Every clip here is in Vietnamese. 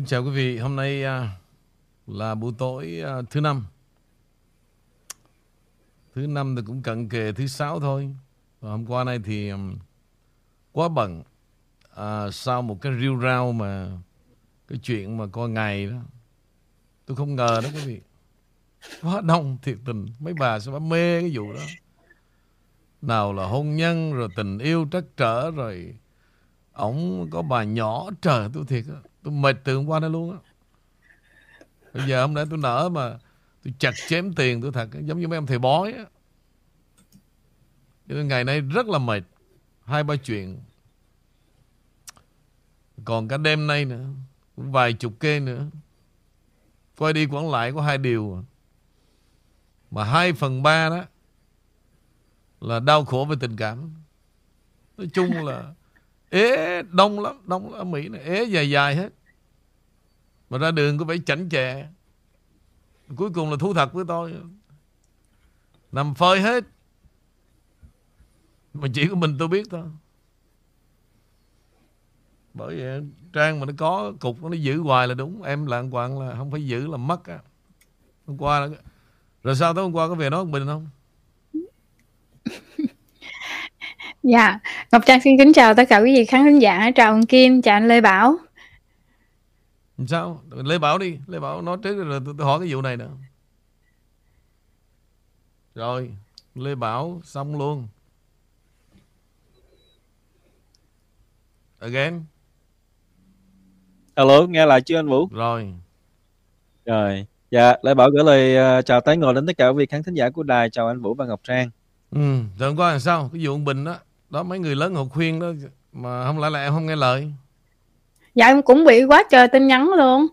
Kính chào quý vị, hôm nay à, là buổi tối à, thứ năm. Thứ năm thì cũng cận kề thứ sáu thôi. Và hôm qua nay thì quá bận à, sau một cái riêu rao mà cái chuyện mà coi ngày đó. Tôi không ngờ đó quý vị. Quá đông thiệt tình. Mấy bà sẽ bà mê cái vụ đó. Nào là hôn nhân rồi tình yêu trắc trở rồi ổng có bà nhỏ trời tôi thiệt đó tôi mệt từ hôm qua đó luôn á. Bây giờ hôm nay tôi nở mà, tôi chặt chém tiền tôi thật, giống như mấy ông thầy bói á. Cho nên ngày nay rất là mệt, hai ba chuyện. Còn cả đêm nay nữa, cũng vài chục kê nữa. Quay đi quẩn lại có hai điều. Mà hai phần ba đó là đau khổ về tình cảm. Nói chung là ế, đông lắm đông lắm. Ở Mỹ này, ế dài dài hết. Mà ra đường có phải chảnh chè. Cuối cùng là thú thật với tôi. Nằm phơi hết. Mà chỉ của mình tôi biết thôi. Bởi vậy, trang mà nó có, cục nó giữ hoài là đúng. Em lạng quạng là không phải giữ là mất á. Hôm qua là... rồi sao tối hôm qua có về nói bình không? Dạ, Ngọc Trang xin kính chào tất cả quý vị khán thính giả, chào ông Kim, chào anh Lê Bảo. Sao? Lê Bảo đi, Lê Bảo nói trước rồi tôi, tôi hỏi cái vụ này nữa. Rồi, Lê Bảo xong luôn. Again. Alo, nghe lại chưa anh Vũ? Rồi. Rồi, dạ, Lê Bảo gửi lời uh, chào tái ngồi đến tất cả quý vị khán thính giả của đài, chào anh Vũ và Ngọc Trang. Ừ, rồi hôm qua là sao? Cái vụ ông Bình đó, đó mấy người lớn họ khuyên đó mà không lại là em không nghe lời? Dạ em cũng bị quá trời tin nhắn luôn.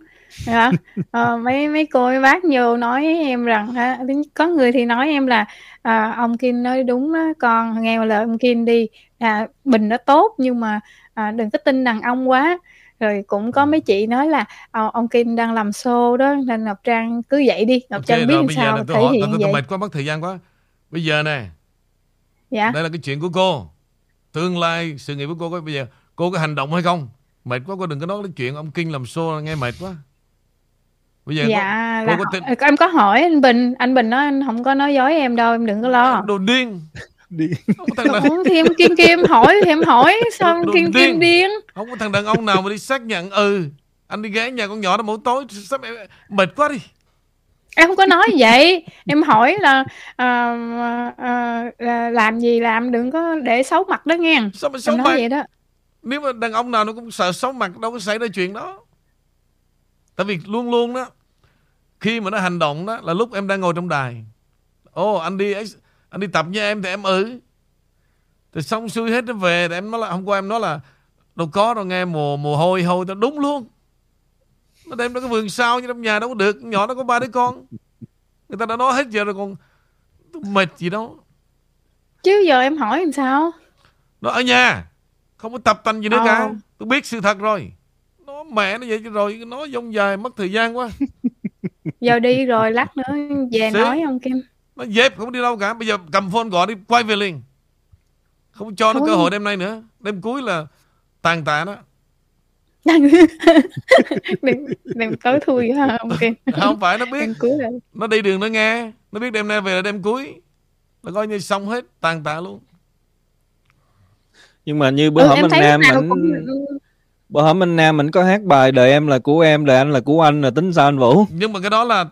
Dạ. ờ, mấy mấy cô mấy bác vô nói em rằng ha, có người thì nói em là à, ông Kim nói đúng đó con nghe lời ông Kim đi. À, bình nó tốt nhưng mà à, đừng có tin đàn ông quá. Rồi cũng có mấy chị nói là à, ông Kim đang làm show đó nên Ngọc Trang cứ vậy đi. Ngọc okay, Trang biết làm sao thể hỏi, hiện tôi, tôi, tôi mệt quá mất thời gian quá. Bây giờ nè dạ. đây là cái chuyện của cô tương lai sự nghiệp của cô có bây giờ cô có hành động hay không? Mệt quá cô đừng có nói cái chuyện ông kinh làm show nghe mệt quá. Bây giờ dạ cô, cô có tin... em có hỏi anh Bình anh Bình nói anh không có nói dối em đâu em đừng có lo. Đồ điên. Điên không thì em kim kim hỏi thì em hỏi đồ kim điên. kim điên. không có thằng đàn ông nào mà đi xác nhận ừ anh đi ghé nhà con nhỏ đó mỗi tối sắp mệt quá đi em không có nói vậy. Em hỏi là uh, uh, là làm gì làm đừng có để xấu mặt đó nghe. Sao mà xấu em nói mặt? vậy đó. Nếu mà đàn ông nào nó cũng sợ xấu mặt đâu có xảy ra chuyện đó. Tại vì luôn luôn đó khi mà nó hành động đó là lúc em đang ngồi trong đài. Ô oh, anh đi anh đi tập với em thì em ừ. Thì xong xuôi hết nó về thì em nói là hôm qua em nói là đâu có đâu nghe mồ mồ hôi hôi tao đúng luôn nó đem ra cái vườn sau như trong nhà đâu có được. Nhỏ nó có ba đứa con. Người ta đã nói hết giờ rồi còn mệt gì đâu. Chứ giờ em hỏi làm sao? Nó ở nhà không có tập tành gì nữa ờ. cả tôi biết sự thật rồi. Nó mẹ nó vậy rồi nó dông dài mất thời gian quá. Giờ đi rồi lát nữa về Xí. nói ông kim. Nó dẹp không đi đâu cả. Bây giờ cầm phone gọi đi quay về liền. Không cho nó Thôi. cơ hội đêm nay nữa. Đêm cuối là tàn tạ đó đừng đừng có thui ha ông Kim. Không phải nó biết. Nó đi đường nó nghe. Nó biết đêm nay về là đêm cuối. Nó coi như xong hết tàn tạ luôn. Nhưng mà như bữa ừ, hổm anh Nam mình cũng... bữa hổm anh Nam mình có hát bài đời em là của em đời anh là của anh là tính sao anh Vũ? Nhưng mà cái đó là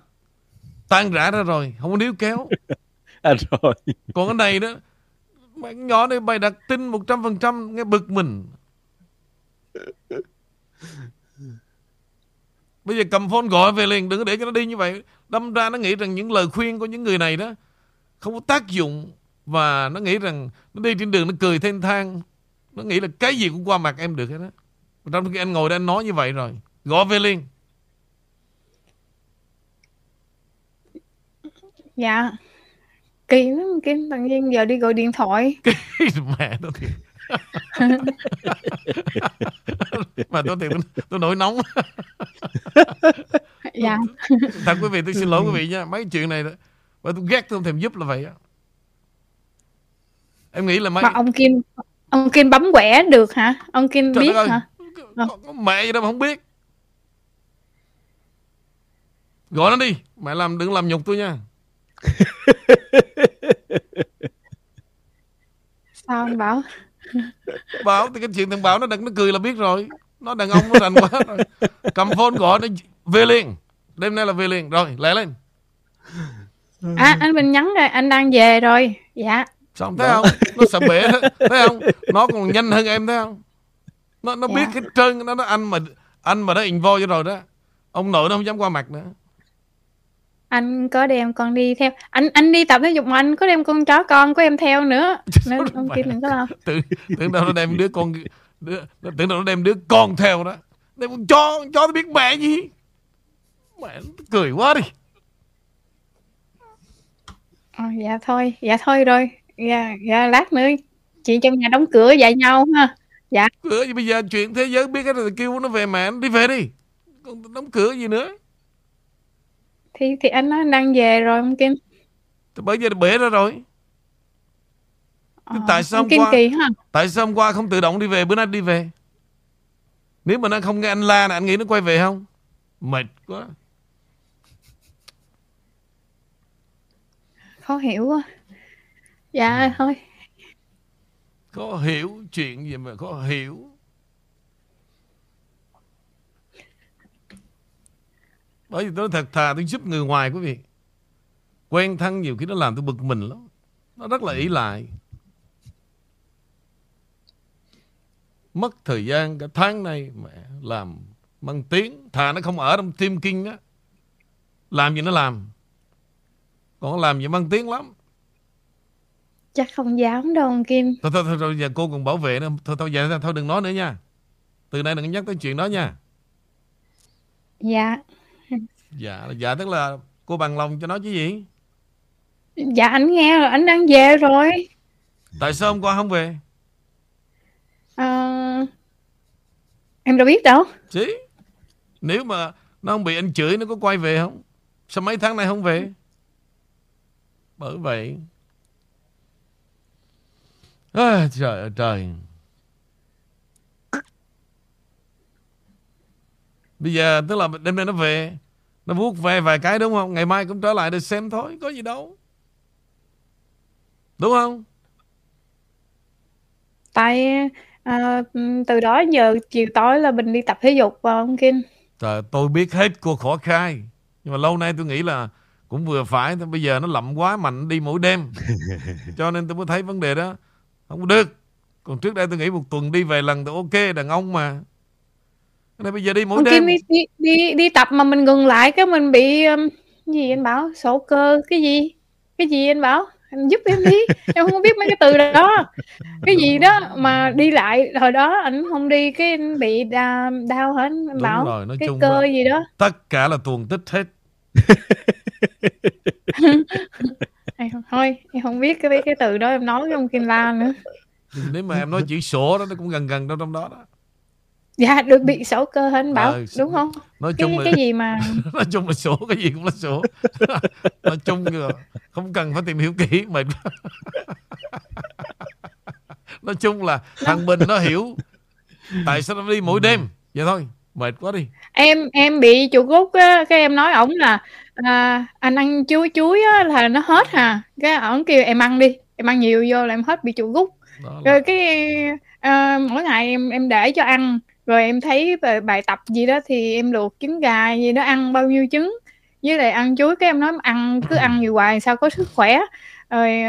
tan rã ra rồi không có níu kéo. À rồi. Còn cái này đó mấy nhỏ này bày đặt tin một trăm phần trăm nghe bực mình Bây giờ cầm phone gọi về liền Đừng có để cho nó đi như vậy. Đâm ra nó nghĩ rằng những lời khuyên của những người này đó Không có tác dụng Và nó nghĩ rằng Nó đi trên đường nó cười thanh thang. Nó nghĩ là cái gì cũng qua mặt em được hết đó Trong khi anh ngồi đây anh nói như vậy rồi Gọi về liền. Dạ. Kỳ lắm Kim tự nhiên giờ đi gọi điện thoại. Mẹ nó thiệt mà tôi thì tôi nổi nóng. Dạ. Thật quý vị tôi xin lỗi quý vị nha. Mấy chuyện này và tôi ghét tôi không thèm giúp là vậy á. Em nghĩ là mấy mà ông kim ông kim bấm quẻ được hả? Ông kim Trời biết hả? ơi, mẹ gì đâu mà không biết. Gọi nó đi. Mẹ làm đừng làm nhục tôi nha. Sao anh bảo Bảo thì cái chuyện thằng Bảo nó đừng nó cười là biết rồi. Nó đàn ông nó rành quá rồi. Cầm phone gọi nó về liền. Đêm nay là về liền. Rồi lẹ lên. À anh Bình nhắn rồi anh đang về rồi. Dạ. Xong thấy không? Nó sợ bể. Thấy không? Nó còn nhanh hơn em thấy không? Nó nó Dạ. biết cái trơn Nó nói anh mà Anh mà đã involve cho rồi đó. Ông nội nó không dám qua mặt nữa anh có đem con đi theo. Anh anh đi tập thể dục mà anh có đem con chó con của em theo nữa. Nên ông kia đừng có lo. Tưởng, tưởng đâu nó đem đứa con đứa, tưởng đâu nó đem đứa con theo đó. Đem con chó con chó nó biết mẹ gì? Mẹ cười quá đi. Ờ, dạ thôi dạ thôi rồi. Dạ dạ lát nữa chị trong nhà đóng cửa dạy nhau ha. Dạ. Cửa gì bây giờ? Chuyện thế giới biết cái thì kêu nó về mẹ đi về đi. Còn đóng cửa gì nữa thì thì anh nói anh đang về rồi ông Kim. Thì bởi giờ bể ra rồi. Ờ, tại sao hôm qua- kỳ tại sao hôm qua không tự động đi về bữa nay đi về? Nếu mà nó không nghe anh la này anh nghĩ nó quay về không? Mệt quá. Khó hiểu quá. Dạ thôi. Có hiểu chuyện gì mà có hiểu bởi vì tôi thật thà tôi giúp người ngoài quý vị. Quen thân nhiều khi nó làm tôi bực mình lắm. Nó rất là ỷ lại. Mất thời gian cả tháng nay mẹ làm mang tiếng. Thà nó không ở trong team kinh á. Làm gì nó làm? Còn làm gì mang tiếng lắm. Chắc không dám đâu ông Kim. Thôi thôi thôi, thôi giờ cô còn bảo vệ nữa. Thôi thôi giờ thôi đừng nói nữa nha. Từ nay đừng nhắc tới chuyện đó nha. Dạ dạ dạ tức là cô bằng lòng cho nó chứ gì? Dạ anh nghe rồi anh đang về rồi. Tại sao hôm qua không về? Ờ, em đâu biết đâu. Chứ nếu mà nó không bị anh chửi nó có quay về không? Sao mấy tháng nay không về? Bởi vậy. À, trời ơi trời. Bây giờ tức là đêm nay nó về nó vuốt ve vài cái đúng không? Ngày mai cũng trở lại để xem thôi có gì đâu. Đúng không? Tại à, từ đó giờ chiều tối là mình đi tập thể dục và ông Kim? Trời, tôi biết hết cô khó khai. Nhưng mà lâu nay tôi nghĩ là Cũng vừa phải Bây giờ nó lậm quá mạnh đi mỗi đêm. Cho nên tôi mới thấy vấn đề đó. Không được. Còn trước đây tôi nghĩ một tuần đi vài lần thì ok Đàn ông mà này bây giờ đi mỗi đêm. Đi, đi đi đi tập mà mình ngừng lại cái mình bị um, gì anh bảo? Sổ cơ cái gì? Cái gì anh bảo? Anh giúp em đi. Em không biết mấy cái từ đó. Cái gì đó mà đi lại hồi đó anh không đi cái anh bị đau, đau hết anh? Đúng bảo rồi nói cái chung cơ là gì đó. Tất cả là tuần tích hết. Em thôi em không biết cái cái từ đó em nói với ông Kim La nữa. Nếu mà em nói chữ sổ đó Nó cũng gần gần đâu trong đó đó dạ được bị sổ cơ hết anh bảo? Ờ, đúng không? Nói cái chung là cái gì mà nói chung là sổ cái gì cũng là sổ. Nói chung là không cần phải tìm hiểu kỹ mệt quá. nói chung là thằng Bình nó hiểu tại sao nó đi mỗi đêm. Vậy thôi mệt quá đi. Em em bị chuột rút á cái em nói ổng là à, anh ăn chuối chuối á là nó hết hà. Cái ổng kêu em ăn đi em ăn nhiều vô là em hết bị đó là, rồi cái à, mỗi ngày em em để cho ăn rồi em thấy bài, bài tập gì đó thì em luộc trứng gà gì đó ăn bao nhiêu trứng? Với lại ăn chuối cái em nói ăn cứ ăn nhiều hoài sao có sức khỏe? Rồi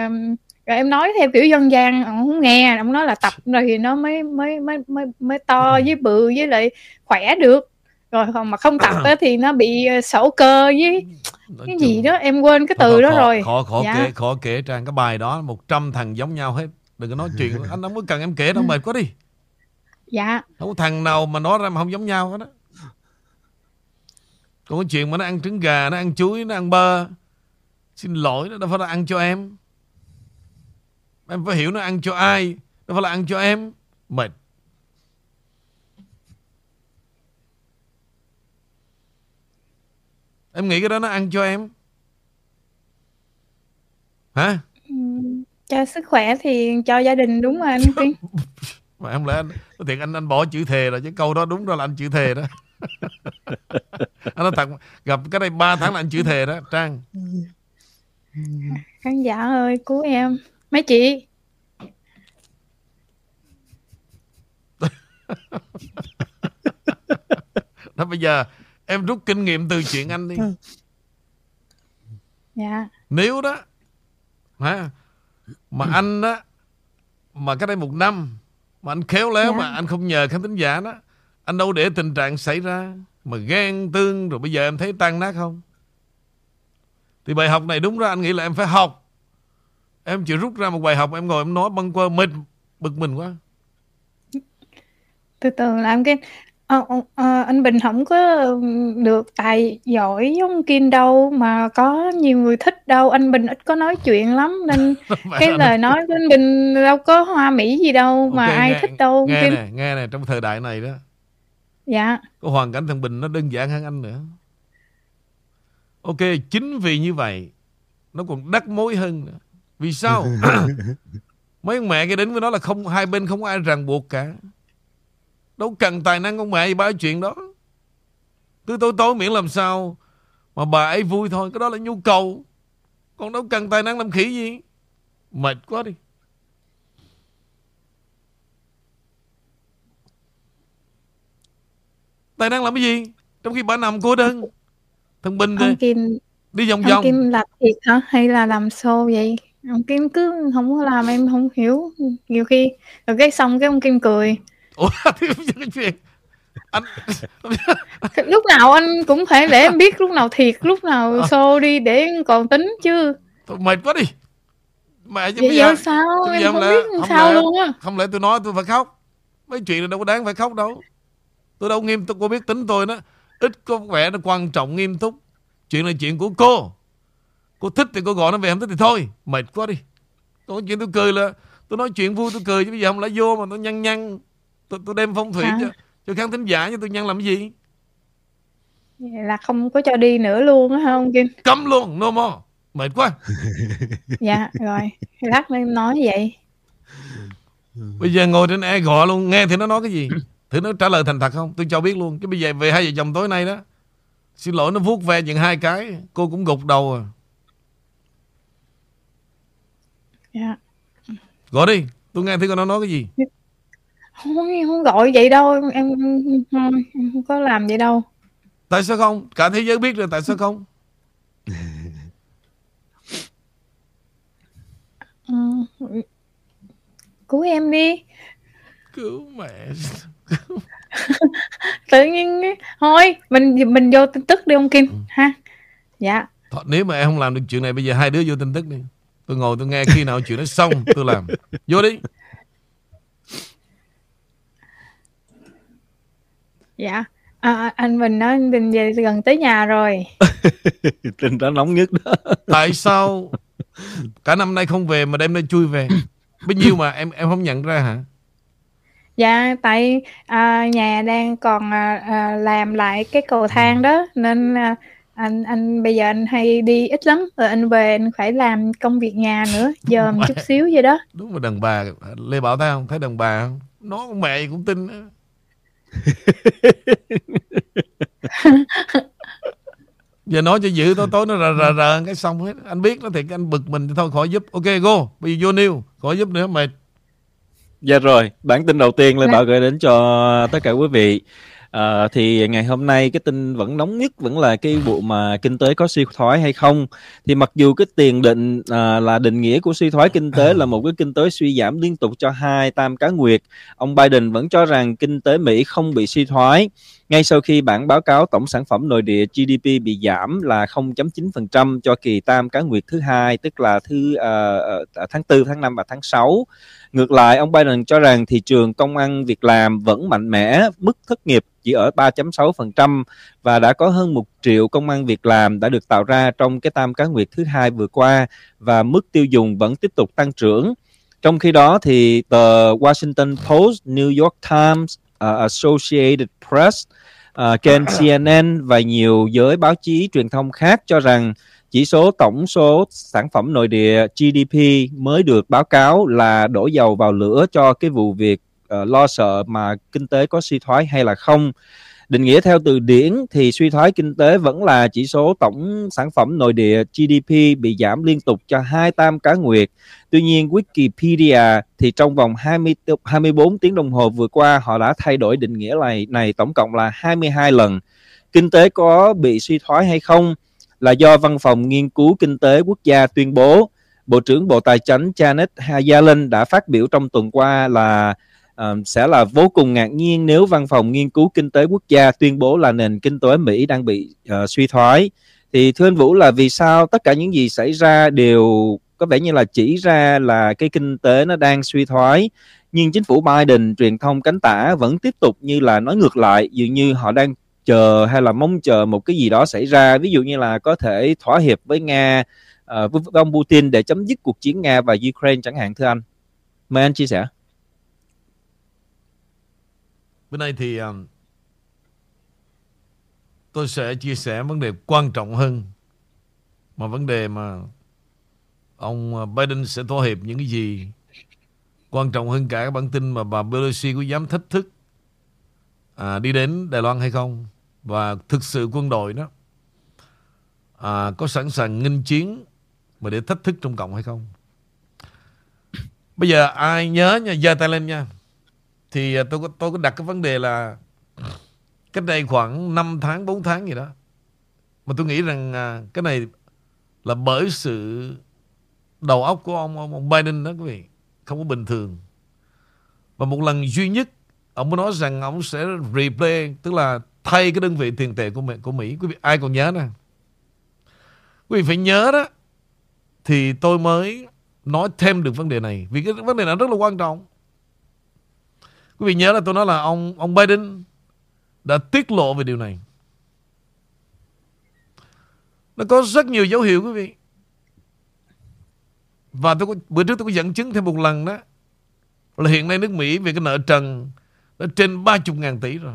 rồi em nói theo kiểu dân gian ông không nghe ông nói là tập rồi thì nó mới mới mới mới mới to với bự với lại khỏe được. Rồi còn mà không tập á, thì nó bị ờ, sổ cơ với nói cái chung- gì đó em quên cái từ đó khó, rồi. khó khó Dạ. kể khó kể trang cái bài đó 100 thằng giống nhau hết. Đừng có nói chuyện anh không có cần em kể đâu mệt quá đi dạ. Không có thằng nào mà nói ra mà không giống nhau hết đó còn cái chuyện mà nó ăn trứng gà nó ăn chuối nó ăn bơ xin lỗi nó đâu phải là ăn cho em. Em phải hiểu nó ăn cho ai đâu phải là ăn cho em. Mệt. Em nghĩ cái đó nó ăn cho em. Hả? Ừm, cho sức khỏe thì cho gia đình đúng rồi anh Tiên mà không lẽ anh, thiệt anh anh bỏ chữ thề rồi chứ câu đó đúng ra là anh chữ thề đó. Anh nói thật gặp cái đây 3 tháng là anh chửi thề đó trang. Khán giả ơi cứu em. Mấy chị? Đó bây giờ em rút kinh nghiệm từ chuyện anh đi. Dạ. Nếu đó hả mà anh đó mà cái đây một năm mà anh khéo léo Dạ. mà anh không nhờ khán thính giả đó. Anh đâu để tình trạng xảy ra mà ghen tương rồi bây giờ em thấy tan nát không? Thì bài học này đúng ra anh nghĩ là em phải học. Em chỉ rút ra một bài học em ngồi em nói băng qua mệt bực mình quá. Từ từ làm cái ờ, ờ, ờ, anh Bình không có được tài giỏi giống Kim đâu mà có nhiều người thích đâu. Anh Bình ít có nói chuyện lắm nên cái lời nói của anh Bình đâu có hoa mỹ gì đâu mà Ok, ai nghe- thích đâu. nghe Kim nè nghe nè trong thời đại này đó. Dạ. Cái hoàn cảnh thằng Bình nó đơn giản hơn anh nữa. Ok chính vì như vậy Nó còn đắc mối hơn nữa. Vì sao? Mấy ông mẹ cái đến với nó là không Hai bên không có ai ràng buộc cả Đâu cần tài năng ông mẹ gì bao chuyện đó. Cứ tối tối miễn làm sao Mà bà ấy vui thôi Cái đó là nhu cầu. Còn đâu cần tài năng làm khỉ gì. Mệt quá đi. Tài năng làm cái gì? Trong khi bà nằm cô đơn Thằng Bình ông đi, Kim đi vòng ông vòng. Kim làm thiệt hả? Hay là làm show vậy? Ông Kim cứ không có làm em không hiểu. Nhiều khi rồi cái xong cái ông Kim cười Ủa cái chuyện Anh lúc nào anh cũng phải để em biết lúc nào thiệt lúc nào show đi để em còn tính chứ. Thôi mệt quá đi. Mẹ chứ vậy bây giờ sao? em không lẽ- biết không sao lẽ- luôn á. Không lẽ tôi nói tôi phải khóc? Mấy chuyện này đâu có đáng phải khóc đâu. Tôi đâu nghiêm túc Cô biết tính tôi đó. Ít có vẻ nó quan trọng nghiêm túc. Chuyện là chuyện của cô. Cô thích thì cô gọi nó về Không thích thì thôi. Mệt quá đi. Còn chuyện tôi cười là Tôi nói chuyện vui tôi cười Chứ bây giờ không lẽ vô mà tôi nhăn nhăn Tôi, tôi đem phong thủy Hả? cho, cho khán thính giả Chứ tôi nhăn làm cái gì? Vậy là không có cho đi nữa luôn á hả ông Kim? Cấm luôn No more. Mệt quá. Dạ rồi. Lát em nói vậy. Bây giờ ngồi trên e gọi luôn Nghe thì nó nói cái gì? Thử nó trả lời thành thật không? Tôi cho biết luôn. Chứ bây giờ về hai vợ chồng tối nay đó Xin lỗi nó vuốt ve những hai cái Cô cũng gục đầu à. Dạ. Gọi đi. Tôi nghe thử coi nó nói cái gì không không gọi vậy đâu em em không, em không có làm vậy đâu. Tại sao không? Cả thế giới biết rồi tại sao không? Ừ. cứu em đi. Cứu mẹ. Tự nhiên thôi mình mình vô tin tức đi ông Kim ha. Dạ. Thôi, Nếu mà em không làm được chuyện này Bây giờ hai đứa vô tin tức đi. Tôi ngồi tôi nghe khi nào chuyện nó xong Tôi làm. Vô đi dạ. À, anh Bình nói Bình về gần tới nhà rồi. Tin đó nóng nhất đó. Tại sao? Cả năm nay không về Mà đêm nay chui về? Bao nhiêu mà em em không nhận ra hả? Dạ tại à, nhà đang còn à, à, làm lại cái cầu thang đó. Nên à, anh anh bây giờ anh hay đi ít lắm. Rồi anh về anh phải làm công việc nhà nữa dòm chút xíu vậy đó. Đúng là đàn bà. Lê Bảo thấy không? Thấy đàn bà không? Nó con mẹ cũng tin. Giờ nói cho dữ tối tối nó rờ rờ rờ cái xong hết. Anh biết nó thiệt anh bực mình thì thôi khỏi giúp. Ok go. Bây giờ vô new Khỏi giúp nữa mệt. Dạ rồi, bản tin đầu tiên Lê Dạ. Bảo gửi đến cho tất cả quý vị. À, thì ngày hôm nay cái tin vẫn nóng nhất vẫn là cái vụ mà kinh tế có suy thoái hay không. Thì mặc dù cái tiền định à, là định nghĩa của suy thoái kinh tế là một cái kinh tế suy giảm liên tục cho hai tam cá nguyệt, ông Biden vẫn cho rằng kinh tế Mỹ không bị suy thoái. Ngay sau khi bản báo cáo tổng sản phẩm nội địa GDP bị giảm là 0.9% cho kỳ tam cá nguyệt thứ hai, tức là thứ à, tháng 4, tháng 5 và tháng 6. Ngược lại, ông Biden cho rằng thị trường công ăn việc làm vẫn mạnh mẽ, mức thất nghiệp chỉ ở 3.6% và đã có hơn 1 triệu công ăn việc làm đã được tạo ra trong cái tam cá nguyệt thứ hai vừa qua và mức tiêu dùng vẫn tiếp tục tăng trưởng. Trong khi đó thì tờ Washington Post, New York Times, uh, Associated Press, uh, kênh CNN và nhiều giới báo chí truyền thông khác cho rằng chỉ số tổng số sản phẩm nội địa GDP mới được báo cáo là đổ dầu vào lửa cho cái vụ việc uh, lo sợ mà kinh tế có suy thoái hay là không. Định nghĩa theo từ điển thì suy thoái kinh tế vẫn là chỉ số tổng sản phẩm nội địa GDP bị giảm liên tục cho hai tam cá nguyệt. Tuy nhiên Wikipedia thì trong vòng 20 24 tiếng đồng hồ vừa qua họ đã thay đổi định nghĩa này này tổng cộng là 22 lần. Kinh tế có bị suy thoái hay không là do Văn phòng Nghiên cứu Kinh tế Quốc gia tuyên bố. Bộ trưởng Bộ Tài chính Janet Yellen đã phát biểu trong tuần qua là uh, sẽ là vô cùng ngạc nhiên nếu Văn phòng Nghiên cứu Kinh tế Quốc gia tuyên bố là nền kinh tế Mỹ đang bị uh, suy thoái. Thì thưa anh Vũ là vì sao tất cả những gì xảy ra đều có vẻ như là chỉ ra là cái kinh tế nó đang suy thoái nhưng chính phủ Biden truyền thông cánh tả vẫn tiếp tục như là nói ngược lại dường như họ đang chờ hay là mong chờ một cái gì đó xảy ra. Ví dụ như là có thể thỏa hiệp với Nga uh, với ông Putin để chấm dứt cuộc chiến Nga và Ukraine chẳng hạn thưa anh. Mời anh chia sẻ. Bữa nay thì um, tôi sẽ chia sẻ vấn đề quan trọng hơn. Mà vấn đề mà ông ờ, Biden sẽ thỏa hiệp những cái gì quan trọng hơn cả cái bản tin mà bà Pelosi có dám thách thức à, đi đến Đài Loan hay không? Và thực sự quân đội đó à, có sẵn sàng nghinh chiến mà để thách thức Trung Cộng hay không. Bây giờ ai nhớ nha, giơ tay lên nha. Thì à, tôi tôi tôi có đặt cái vấn đề là cách đây khoảng 5 tháng, 4 tháng gì đó. Mà tôi nghĩ rằng à, cái này là bởi sự đầu óc của ông, ông, ông Biden đó quý vị. Không có bình thường. Và một lần duy nhất ông mới nói rằng ông sẽ replay, tức là thay cái đơn vị tiền tệ của Mỹ, của Mỹ. Quý vị ai còn nhớ nè. Quý vị phải nhớ đó thì tôi mới nói thêm được vấn đề này vì cái vấn đề này rất là quan trọng. Quý vị nhớ là tôi nói là ông ông Biden đã tiết lộ về điều này. Nó có rất nhiều dấu hiệu quý vị. Và tôi có, bữa trước tôi có dẫn chứng thêm một lần đó là hiện nay nước Mỹ về cái nợ trần nó trên 30.000 tỷ rồi.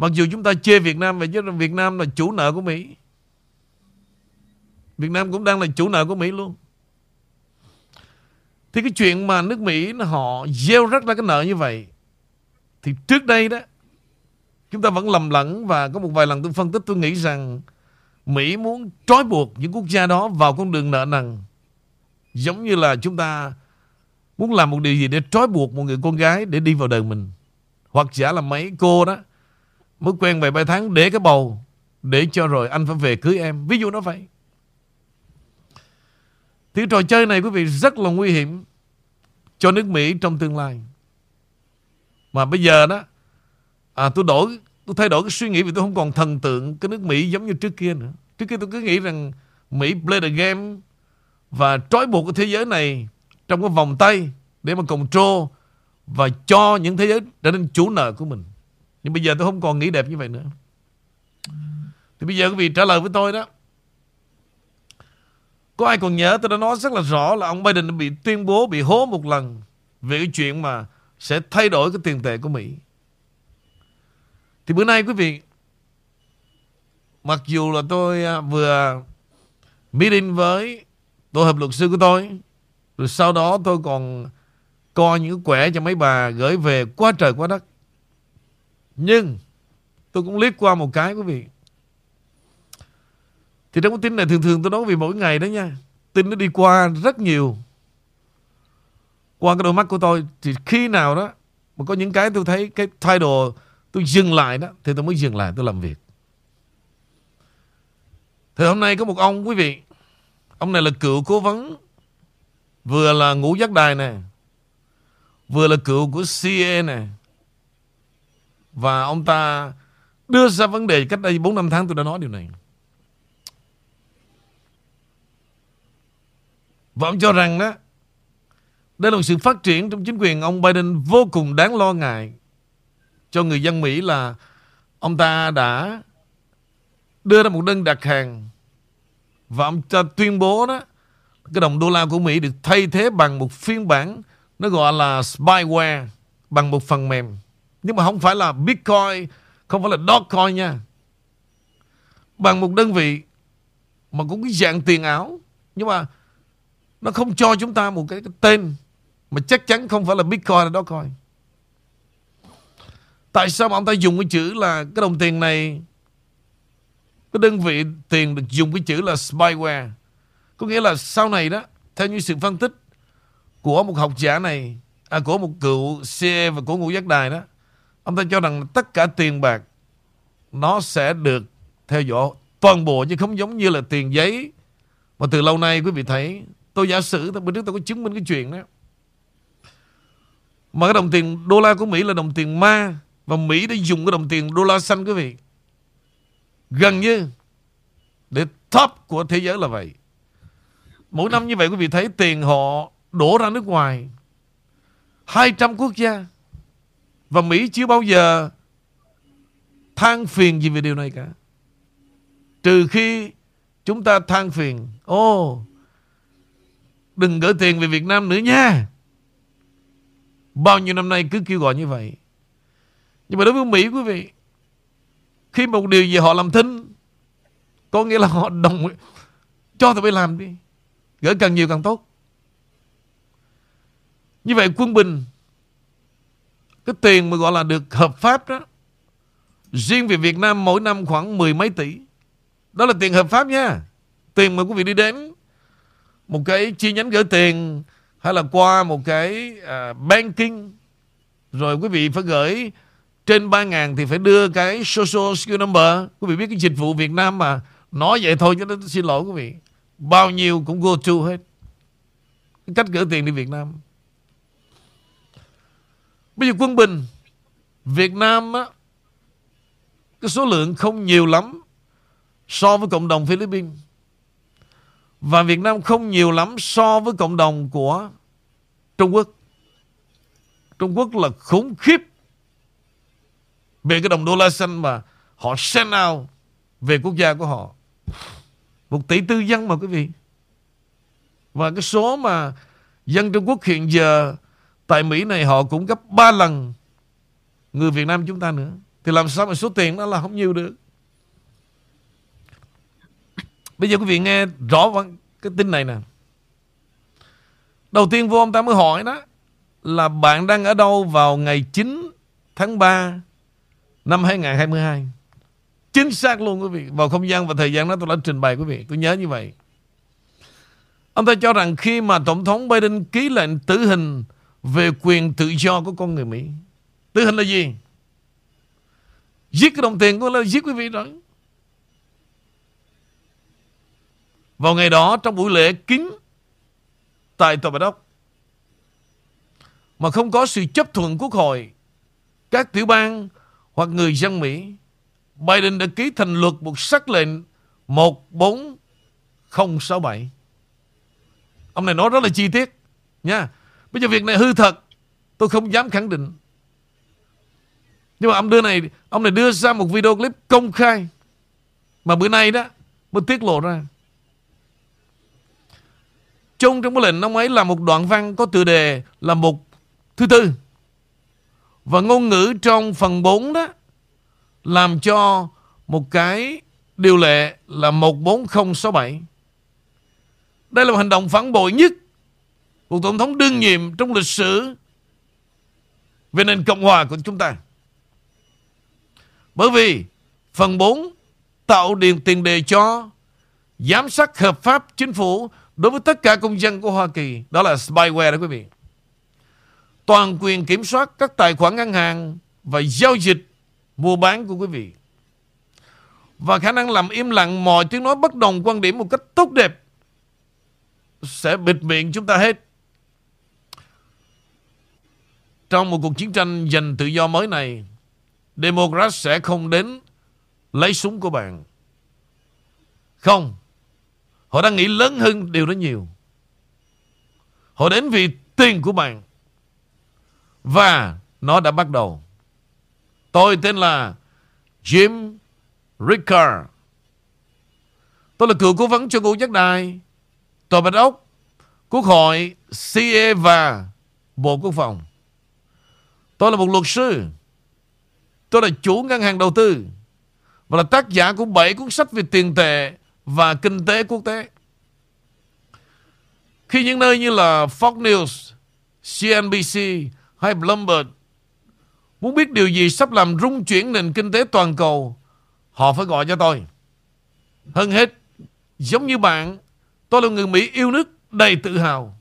Mặc dù chúng ta chê Việt Nam vậy chứ, Việt Nam là chủ nợ của Mỹ. Việt Nam cũng đang là chủ nợ của Mỹ luôn. Thì cái chuyện mà nước Mỹ họ gieo rắc ra cái nợ như vậy, thì trước đây đó, chúng ta vẫn lầm lẫn và có một vài lần tôi phân tích, tôi nghĩ rằng Mỹ muốn trói buộc những quốc gia đó vào con đường nợ nần giống như là chúng ta muốn làm một điều gì để trói buộc một người con gái để đi vào đời mình hoặc giả là mấy cô đó mới quen vài ba tháng để cái bầu để cho rồi anh phải về cưới em ví dụ nó vậy thì trò chơi này quý vị rất là nguy hiểm cho nước Mỹ trong tương lai. Mà bây giờ đó, à, tôi đổi, tôi thay đổi cái suy nghĩ vì tôi không còn thần tượng cái nước Mỹ giống như trước kia nữa. Trước kia tôi cứ nghĩ rằng Mỹ play the game và trói buộc cái thế giới này trong cái vòng tay để mà control và cho những thế giới trở nên chủ nợ của mình. Nhưng bây giờ tôi không còn nghĩ đẹp như vậy nữa. Thì bây giờ quý vị trả lời với tôi đó. Có ai còn nhớ tôi đã nói rất là rõ là ông Biden bị tuyên bố bị hố một lần về cái chuyện mà sẽ thay đổi cái tiền tệ của Mỹ. Thì bữa nay quý vị, mặc dù là tôi à, vừa meeting với tổ hợp luật sư của tôi, rồi sau đó tôi còn coi những quẻ cho mấy bà gửi về quá trời quá đất. Nhưng, tôi cũng liếc qua một cái, quý vị. Thì trong cái tin này thường thường tôi nói vì mỗi ngày đó nha. Tin nó đi qua rất nhiều. Qua cái đôi mắt của tôi, Thì khi nào đó Mà có những cái tôi thấy cái thay đồ Tôi dừng lại đó, Thì tôi mới dừng lại, tôi làm việc. Thì hôm nay có một ông, quý vị. Ông này là cựu cố vấn, Vừa là ngũ giác đài nè, Vừa là cựu của CA nè. Và ông ta đưa ra vấn đề cách đây 4 năm tháng tôi đã nói điều này. Và ông cho rằng đó đây là một sự phát triển trong chính quyền ông Biden vô cùng đáng lo ngại cho người dân Mỹ là ông ta đã đưa ra một đơn đặt hàng và ông ta tuyên bố đó, cái đồng đô la của Mỹ được thay thế bằng một phiên bản nó gọi là spyware, bằng một phần mềm nhưng mà không phải là Bitcoin không phải là Dogecoin nha bằng một đơn vị mà cũng cái dạng tiền ảo nhưng mà nó không cho chúng ta một cái, cái tên mà chắc chắn không phải là Bitcoin là Dogecoin. Tại sao mà ông ta dùng cái chữ là cái đồng tiền này cái đơn vị tiền được dùng cái chữ là spyware có nghĩa là sau này đó theo như sự phân tích của một học giả này à, của một cựu CE và của ngũ giác đài đó ông ta cho rằng tất cả tiền bạc nó sẽ được theo dõi toàn bộ, chứ không giống như là tiền giấy. Mà từ lâu nay quý vị thấy, tôi giả sử bữa trước tôi có chứng minh cái chuyện đó. Mà cái đồng tiền đô la của Mỹ là đồng tiền ma, và Mỹ đã dùng cái đồng tiền đô la xanh, quý vị. Gần như để top của thế giới là vậy. Mỗi năm như vậy, quý vị thấy tiền họ đổ ra nước ngoài. 200 quốc gia và Mỹ chưa bao giờ than phiền gì về điều này cả. Trừ khi chúng ta than phiền ô oh, đừng gửi tiền về Việt Nam nữa nha. Bao nhiêu năm nay cứ kêu gọi như vậy. Nhưng mà đối với Mỹ quý vị khi một điều gì họ làm thinh Có nghĩa là họ đồng Cho tụi bay làm đi Gửi càng nhiều càng tốt. Như vậy quân bình cái tiền mà gọi là được hợp pháp đó Riêng về Việt Nam mỗi năm khoảng mười mấy tỷ Đó là tiền hợp pháp nha Tiền mà quý vị đi đến Một cái chi nhánh gửi tiền Hay là qua một cái uh, banking Rồi quý vị phải gửi trên 3 ngàn thì phải đưa cái social security number. Quý vị biết cái dịch vụ Việt Nam mà nói vậy thôi cho nên xin lỗi quý vị. Bao nhiêu cũng go to hết. Cách gửi tiền đi Việt Nam. Bây giờ quân bình, Việt Nam á, cái số lượng không nhiều lắm so với cộng đồng Philippines. Và Việt Nam không nhiều lắm so với cộng đồng của Trung Quốc. Trung Quốc là khủng khiếp về cái đồng đô la xanh mà họ send out về quốc gia của họ. Một tỷ tư dân mà quý vị. Và cái số mà dân Trung Quốc hiện giờ tại Mỹ này họ cũng gấp 3 lần người Việt Nam chúng ta nữa. Thì làm sao mà số tiền đó là không nhiều được. Bây giờ quý vị nghe rõ cái tin này nè. Đầu tiên vô ông ta mới hỏi đó là bạn đang ở đâu vào ngày 9 tháng 3 năm 2022. Chính xác luôn quý vị. Vào không gian và thời gian đó tôi đã trình bày quý vị. Tôi nhớ như vậy. Ông ta cho rằng khi mà Tổng thống Biden ký lệnh tử hình về quyền tự do của con người Mỹ. Tử hình là gì? Giết cái đồng tiền của là giết quý vị đó. Vào ngày đó trong buổi lễ kính tại Tòa Bạch đốc, mà không có sự chấp thuận quốc hội các tiểu bang hoặc người dân Mỹ, Biden đã ký thành luật một sắc lệnh 14067. Ông này nói rất là chi tiết nha. Bây giờ việc này hư thật, tôi không dám khẳng định. Nhưng mà ông đưa này, ông này đưa ra một video clip công khai mà bữa nay đó mới tiết lộ ra. Chung trong cái lệnh ông ấy là một đoạn văn có tựa đề là một thứ tư và ngôn ngữ trong phần 4 đó làm cho một cái điều lệ là 14067. Đây là một hành động phản bội nhất một Tổng thống đương nhiệm trong lịch sử về nền Cộng hòa của chúng ta. Bởi vì phần 4 tạo điện tiền đề cho giám sát hợp pháp chính phủ đối với tất cả công dân của Hoa Kỳ. Đó là spyware đó quý vị toàn quyền kiểm soát các tài khoản ngân hàng và giao dịch mua bán của quý vị. Và khả năng làm im lặng mọi tiếng nói bất đồng quan điểm một cách tốt đẹp sẽ bịt miệng chúng ta hết. Trong một cuộc chiến tranh giành tự do mới này, Democrat sẽ không đến lấy súng của bạn. Không. Họ đang nghĩ lớn hơn điều đó nhiều. Họ đến vì tiền của bạn. Và nó đã bắt đầu. Tôi tên là Jim Ricker Tôi là cựu cố vấn cho ngũ giác đài, Tòa Bạch Ốc, Quốc hội, CA và Bộ Quốc phòng. Tôi là một luật sư. Tôi là chủ ngân hàng đầu tư và là tác giả của 7 cuốn sách về tiền tệ và kinh tế quốc tế. Khi những nơi như là Fox News, CNBC hay Bloomberg Muốn biết điều gì sắp làm rung chuyển nền kinh tế toàn cầu Họ phải gọi cho tôi Hơn hết Giống như bạn Tôi là người Mỹ yêu nước đầy tự hào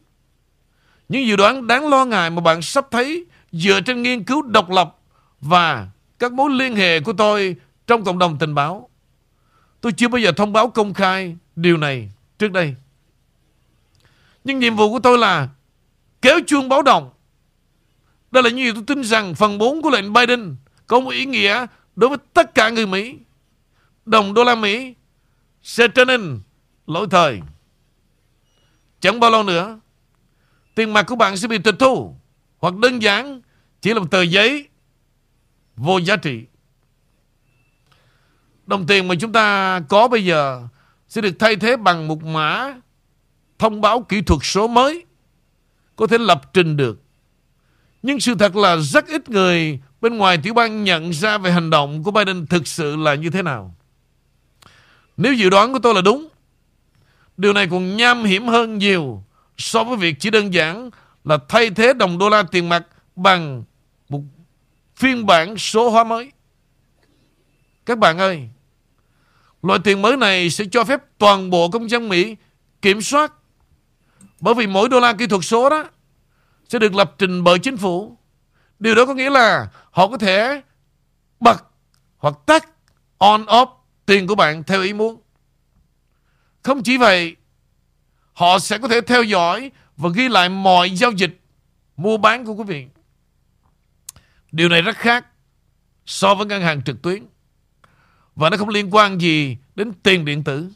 Những dự đoán đáng lo ngại mà bạn sắp thấy Dựa trên nghiên cứu độc lập Và các mối liên hệ của tôi Trong cộng đồng tình báo. Tôi chưa bao giờ thông báo công khai Điều này trước đây. Nhưng nhiệm vụ của tôi là Kéo chuông báo động. Đây là những gì tôi tin rằng Phần 4 của lệnh Biden Có một ý nghĩa đối với tất cả người Mỹ. Đồng đô la Mỹ Sẽ trở nên lỗi thời. Chẳng bao lâu nữa, Tiền mặt của bạn sẽ bị tịch thu. Hoặc đơn giản, Chỉ là một tờ giấy Vô giá trị. Đồng tiền mà chúng ta có bây giờ Sẽ được thay thế bằng một mã Thông báo kỹ thuật số mới, Có thể lập trình được. Nhưng sự thật là rất ít người Bên ngoài tiểu bang nhận ra về hành động của Biden thực sự là như thế nào. Nếu dự đoán của tôi là đúng, Điều này còn nham hiểm hơn nhiều so với việc chỉ đơn giản là thay thế đồng đô la tiền mặt bằng một phiên bản số hóa mới. Các bạn ơi, loại tiền mới này sẽ cho phép toàn bộ công dân Mỹ kiểm soát bởi vì mỗi đô la kỹ thuật số đó sẽ được lập trình bởi chính phủ. Điều đó có nghĩa là họ có thể bật hoặc tắt on off tiền của bạn theo ý muốn. Không chỉ vậy, họ sẽ có thể theo dõi và ghi lại mọi giao dịch mua bán của quý vị. Điều này rất khác so với ngân hàng trực tuyến. Và nó không liên quan gì đến tiền điện tử.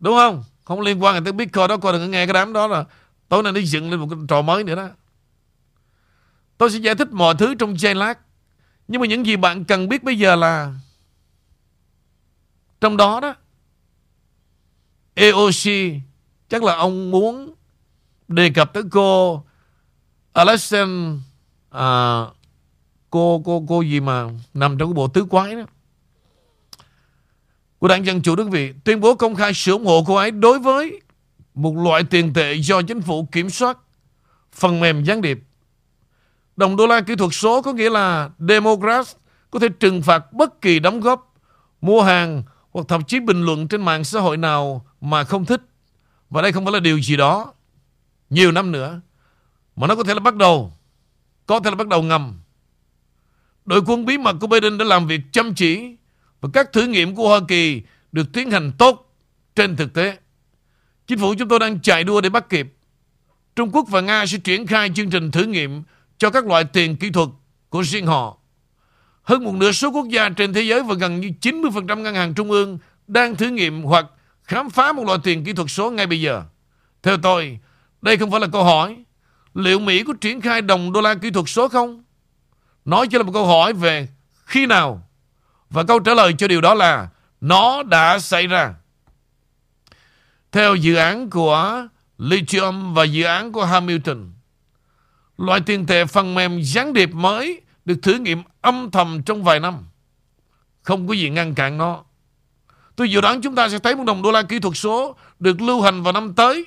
Đúng không? Không liên quan tới Bitcoin đó. Coi đừng nghe cái đám đó là tối nay nó dựng lên một cái trò mới nữa đó. Tôi sẽ giải thích mọi thứ trong giây lát. Nhưng mà những gì bạn cần biết bây giờ là trong đó đó AOC chắc là ông muốn đề cập tới cô Alexan à, cô cô cô gì mà nằm trong cái bộ tứ quái đó của đảng Dân Chủ Đức Vị tuyên bố công khai sự ủng hộ cô ấy đối với một loại tiền tệ do chính phủ kiểm soát phần mềm gián điệp. Đồng đô la kỹ thuật số có nghĩa là demograph có thể trừng phạt bất kỳ đóng góp, mua hàng hoặc thậm chí bình luận trên mạng xã hội nào mà không thích. Và đây không phải là điều gì đó nhiều năm nữa. Mà nó có thể là bắt đầu. Có thể là bắt đầu ngầm. Đội quân bí mật của Biden đã làm việc chăm chỉ và các thử nghiệm của Hoa Kỳ được tiến hành tốt trên thực tế. Chính phủ chúng tôi đang chạy đua để bắt kịp. Trung Quốc và Nga sẽ triển khai chương trình thử nghiệm cho các loại tiền kỹ thuật của riêng họ. Hơn một nửa số quốc gia trên thế giới và gần như 90% ngân hàng trung ương đang thử nghiệm hoặc khám phá một loại tiền kỹ thuật số ngay bây giờ. Theo tôi, đây không phải là câu hỏi liệu Mỹ có triển khai đồng đô la kỹ thuật số không? Nó chỉ là một câu hỏi về khi nào. Và câu trả lời cho điều đó là nó đã xảy ra. Theo dự án của Lithium và dự án của Hamilton, loại tiền tệ phần mềm gián điệp mới được thử nghiệm âm thầm trong vài năm. Không có gì ngăn cản nó. Tôi dự đoán chúng ta sẽ thấy một đồng đô la kỹ thuật số được lưu hành vào năm tới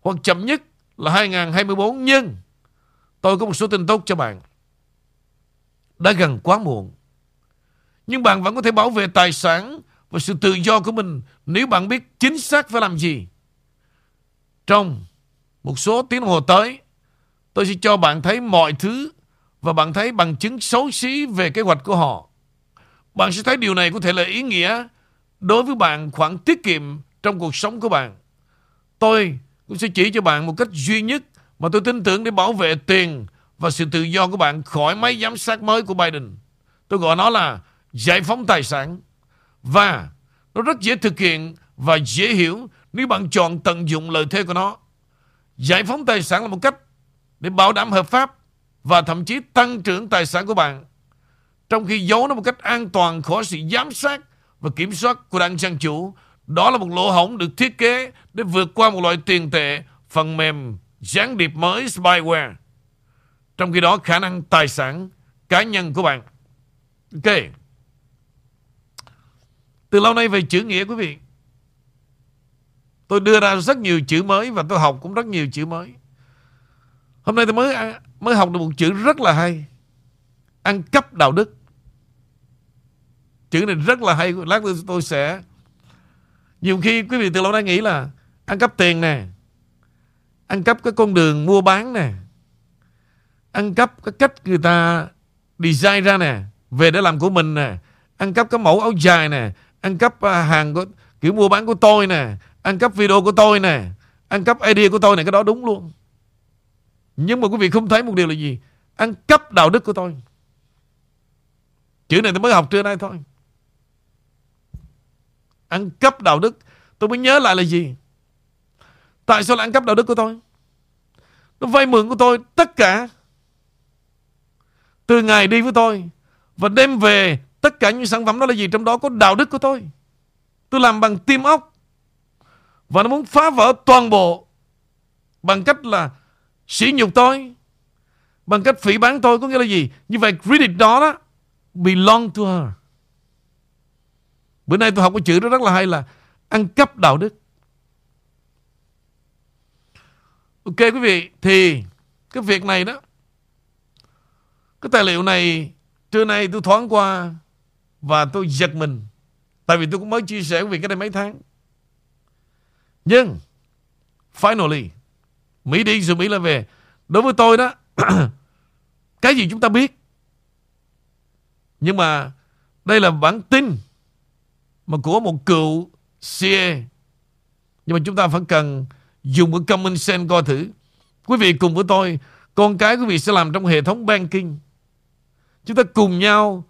hoặc chậm nhất là 2024 nhưng tôi có một số tin tốt cho bạn. Đã gần quá muộn. Nhưng bạn vẫn có thể bảo vệ tài sản và sự tự do của mình nếu bạn biết chính xác phải làm gì. Trong một số tiếng hồ tới, tôi sẽ cho bạn thấy mọi thứ và bạn thấy bằng chứng xấu xí về kế hoạch của họ. Bạn sẽ thấy điều này có thể là ý nghĩa đối với bạn khoản tiết kiệm trong cuộc sống của bạn. Tôi cũng sẽ chỉ cho bạn một cách duy nhất mà tôi tin tưởng để bảo vệ tiền và sự tự do của bạn khỏi máy giám sát mới của Biden. Tôi gọi nó là giải phóng tài sản. Và nó rất dễ thực hiện và dễ hiểu nếu bạn chọn tận dụng lợi thế của nó. Giải phóng tài sản là một cách để bảo đảm hợp pháp và thậm chí tăng trưởng tài sản của bạn. Trong khi giấu nó một cách an toàn khỏi sự giám sát và kiểm soát của đảng Dân Chủ. Đó là một lỗ hổng được thiết kế để vượt qua một loại tiền tệ, phần mềm gián điệp mới spyware. Trong khi đó, khả năng tài sản cá nhân của bạn. Ok. Từ lâu nay về chữ nghĩa quý vị. Tôi đưa ra rất nhiều chữ mới và tôi học cũng rất nhiều chữ mới. Hôm nay tôi mới à, mới học được một chữ rất là hay. ăn cắp đạo đức chữ này rất là hay lát nữa tôi sẽ nhiều khi quý vị từ lâu đã nghĩ là ăn cắp tiền nè, ăn cắp cái con đường mua bán nè, ăn cắp cái cách người ta design ra nè, về để làm của mình nè, ăn cắp cái mẫu áo dài nè, ăn cắp à, hàng của, kiểu mua bán của tôi nè, ăn cắp video của tôi nè, ăn cắp idea của tôi này cái đó đúng luôn. Nhưng mà quý vị không thấy một điều là gì? Ăn cắp đạo đức của tôi. Chữ này tôi mới học trưa nay thôi ăn cắp đạo đức. Tôi mới nhớ lại là gì? Tại sao lại ăn cắp đạo đức của tôi? Nó vay mượn của tôi tất cả. Từ ngày đi với tôi và đem về tất cả những sản phẩm đó là gì? Trong đó có đạo đức của tôi. Tôi làm bằng tim óc và nó muốn phá vỡ toàn bộ bằng cách là sỉ nhục tôi. Bằng cách phỉ bán tôi có nghĩa là gì? Như vậy credit đó đó, belong to her bữa nay tôi học cái chữ đó rất là hay là ăn cắp đạo đức. Ok quý vị, thì cái việc này đó, cái tài liệu này trưa nay tôi thoáng qua và tôi giật mình. Tại vì tôi cũng mới chia sẻ về cái này mấy tháng. Nhưng, finally, Mỹ đi rồi Mỹ lại về. Đối với tôi đó, cái gì chúng ta biết? Nhưng mà đây là bản tin mà của một cựu CA. nhưng mà chúng ta phải cần dùng cái common sense coi thử quý vị cùng với tôi, con cái quý vị sẽ làm trong hệ thống banking chúng ta cùng nhau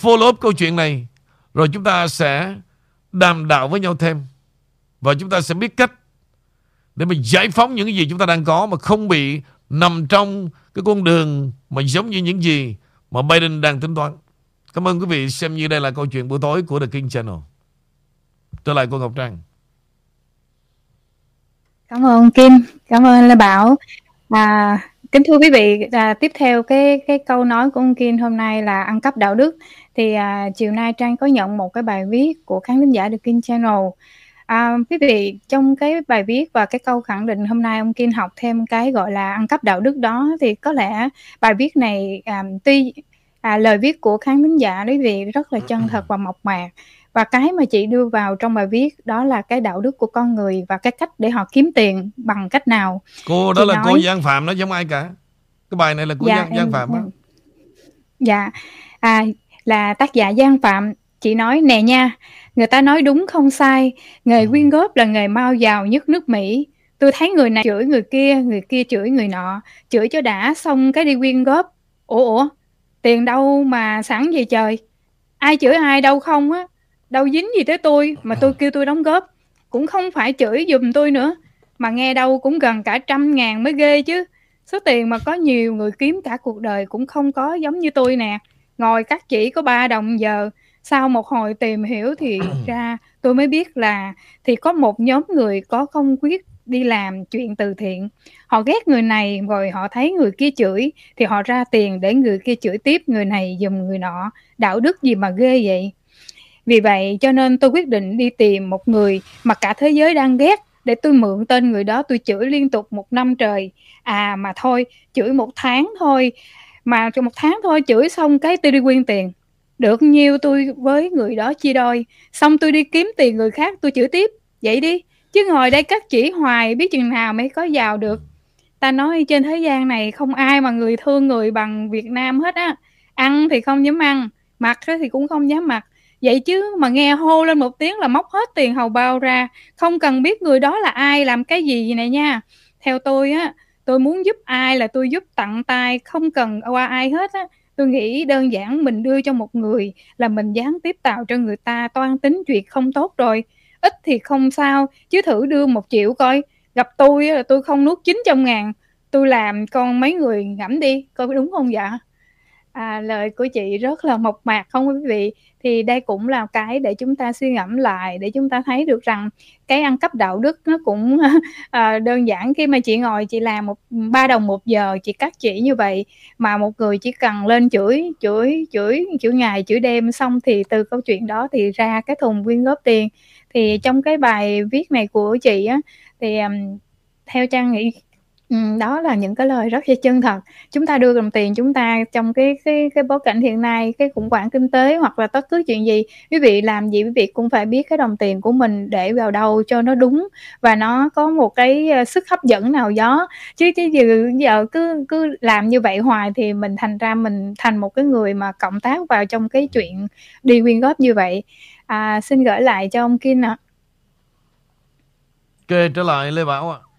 follow up câu chuyện này, rồi chúng ta sẽ đàm đạo với nhau thêm và chúng ta sẽ biết cách để mà giải phóng những gì chúng ta đang có mà không bị nằm trong cái con đường mà giống như những gì mà Biden đang tính toán. Cảm ơn quý vị xem như đây là câu chuyện buổi tối của The King Channel. Trở lại cô Ngọc Trang. Cảm ơn Kim, cảm ơn Lê Bảo. À, kính thưa quý vị, à, tiếp theo cái cái câu nói của ông Kim hôm nay là ăn cắp đạo đức. Thì à, chiều nay Trang có nhận một cái bài viết của khán thính giả The Kim Channel À, quý vị trong cái bài viết và cái câu khẳng định hôm nay ông Kim học thêm cái gọi là ăn cắp đạo đức đó thì có lẽ bài viết này à, tuy à, lời viết của khán thính giả quý vị rất là chân thật và mộc mạc và cái mà chị đưa vào trong bài viết đó là cái đạo đức của con người và cái cách để họ kiếm tiền bằng cách nào? Cô đó chị là nói, cô Giang Phạm nó giống ai cả? Cái bài này là của dạ, Giang, Giang Phạm á. dạ. À, là tác giả Giang Phạm chị nói nè nha người ta nói đúng không sai nghề ừ. quyên góp là nghề mau giàu nhất nước mỹ. Tôi thấy người này chửi người kia người kia chửi người nọ. Chửi cho đã xong cái đi quyên góp. Ủa ủa tiền đâu mà sẵn vậy trời? Ai chửi ai đâu không á đâu dính gì tới tôi mà tôi kêu tôi đóng góp. Cũng không phải chửi giùm tôi nữa mà nghe đâu cũng gần cả trăm ngàn mới ghê chứ. Số tiền mà có nhiều người kiếm cả cuộc đời cũng không có giống như tôi nè. Ngồi cắt chỉ có ba đồng giờ. Sau một hồi tìm hiểu thì ra tôi mới biết là thì có một nhóm người có không quyết đi làm chuyện từ thiện. Họ ghét người này rồi họ thấy người kia chửi thì họ ra tiền để người kia chửi tiếp người này dùm người nọ. Đạo đức gì mà ghê vậy vì vậy, cho nên tôi quyết định đi tìm một người mà cả thế giới đang ghét để tôi mượn tên người đó tôi chửi liên tục một năm trời. À mà thôi, chửi một tháng thôi. Mà trong một tháng thôi, chửi xong cái tôi đi quyên tiền. Được nhiêu tôi với người đó chia đôi. Xong tôi đi kiếm tiền người khác, tôi chửi tiếp. Vậy đi, chứ ngồi đây cắt chỉ hoài, biết chừng nào mới có giàu được. Ta nói trên thế gian này không ai mà người thương người bằng Việt Nam hết á. Ăn thì không dám ăn, mặc thì cũng không dám mặc vậy chứ mà nghe hô lên một tiếng là móc hết tiền hầu bao ra. Không cần biết người đó là ai làm cái gì này nha. Theo tôi á tôi muốn giúp ai là tôi giúp tặng tay không cần qua ai hết á. Tôi nghĩ đơn giản mình đưa cho một người là mình gián tiếp tạo cho người ta toan tính chuyện không tốt rồi. Ít thì không sao chứ thử đưa một triệu coi. Gặp tôi là tôi không nuốt chín trăm ngàn. Tôi làm con mấy người ngẫm đi coi đúng không dạ? À, lời của chị rất là mộc mạc không quý vị thì đây cũng là cái để chúng ta suy ngẫm lại để chúng ta thấy được rằng cái ăn cắp đạo đức nó cũng à, đơn giản. Khi mà chị ngồi chị làm một ba đồng một giờ chị cắt chỉ như vậy mà một người chỉ cần lên chửi chửi chửi chửi ngày chửi đêm xong thì từ câu chuyện đó thì ra cái thùng quyên góp tiền. Thì trong cái bài viết này của chị á thì theo trang nghĩ Ừm, đó là những cái lời rất là chân thật. Chúng ta đưa đồng tiền chúng ta trong cái cái cái bối cảnh hiện nay, cái khủng hoảng kinh tế hoặc là bất cứ chuyện gì, quý vị làm gì quý vị cũng phải biết cái đồng tiền của mình để vào đâu cho nó đúng và nó có một cái, ờ, sức hấp dẫn nào đó. Chứ chứ giờ giờ cứ cứ làm như vậy hoài thì mình thành ra mình thành một cái người mà cộng tác vào trong cái chuyện đi quyên góp như vậy. À, xin gửi lại cho ông Kin ạ. OK, trở lại Lê Bảo ạ.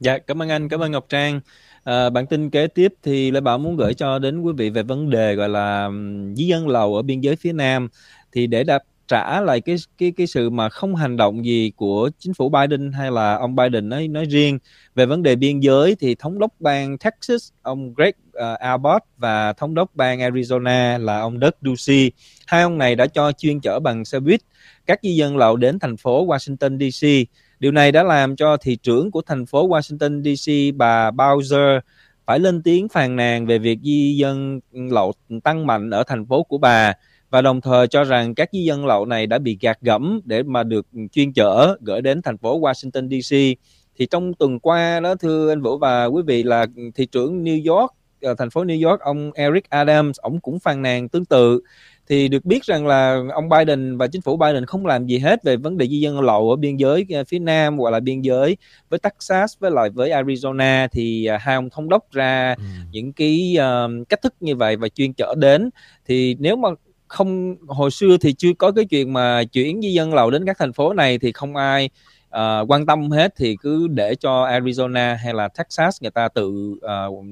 Dạ, cảm ơn anh, cảm ơn Ngọc Trang. À, bản tin kế tiếp thì Lê Bảo muốn gửi cho đến quý vị về vấn đề gọi là dí di dân lậu ở biên giới phía Nam. Thì để đáp trả lại cái cái cái sự mà không hành động gì của chính phủ Biden hay là ông Biden nói nói riêng về vấn đề biên giới thì thống đốc bang Texas ông Greg uh, Abbott và thống đốc bang Arizona là ông Doug Ducey hai ông này đã cho chuyên chở bằng xe buýt các di dân lậu đến thành phố Washington DC điều này đã làm cho thị trưởng của thành phố Washington DC bà Bowser, phải lên tiếng phàn nàn về việc di dân lậu tăng mạnh ở thành phố của bà và đồng thời cho rằng các di dân lậu này đã bị gạt gẫm để mà được chuyên chở gửi đến thành phố Washington DC. Thì trong tuần qua đó, thưa anh Vũ và quý vị, là thị trưởng New York ờ, thành phố New York, ông Eric Adams ông cũng phàn nàn tương tự thì được biết rằng là ông Biden và chính phủ Biden không làm gì hết về vấn đề di dân lậu ở biên giới ờ, phía Nam hoặc là biên giới với Texas với lại với Arizona. Thì uh, hai ông thống đốc ra ừ. những cái uh, cách thức như vậy và chuyên chở đến. Thì nếu mà không hồi xưa thì chưa có cái chuyện mà chuyển di dân lậu đến các thành phố này thì không ai uh, quan tâm hết. Thì cứ để cho Arizona hay là Texas người ta tự uh,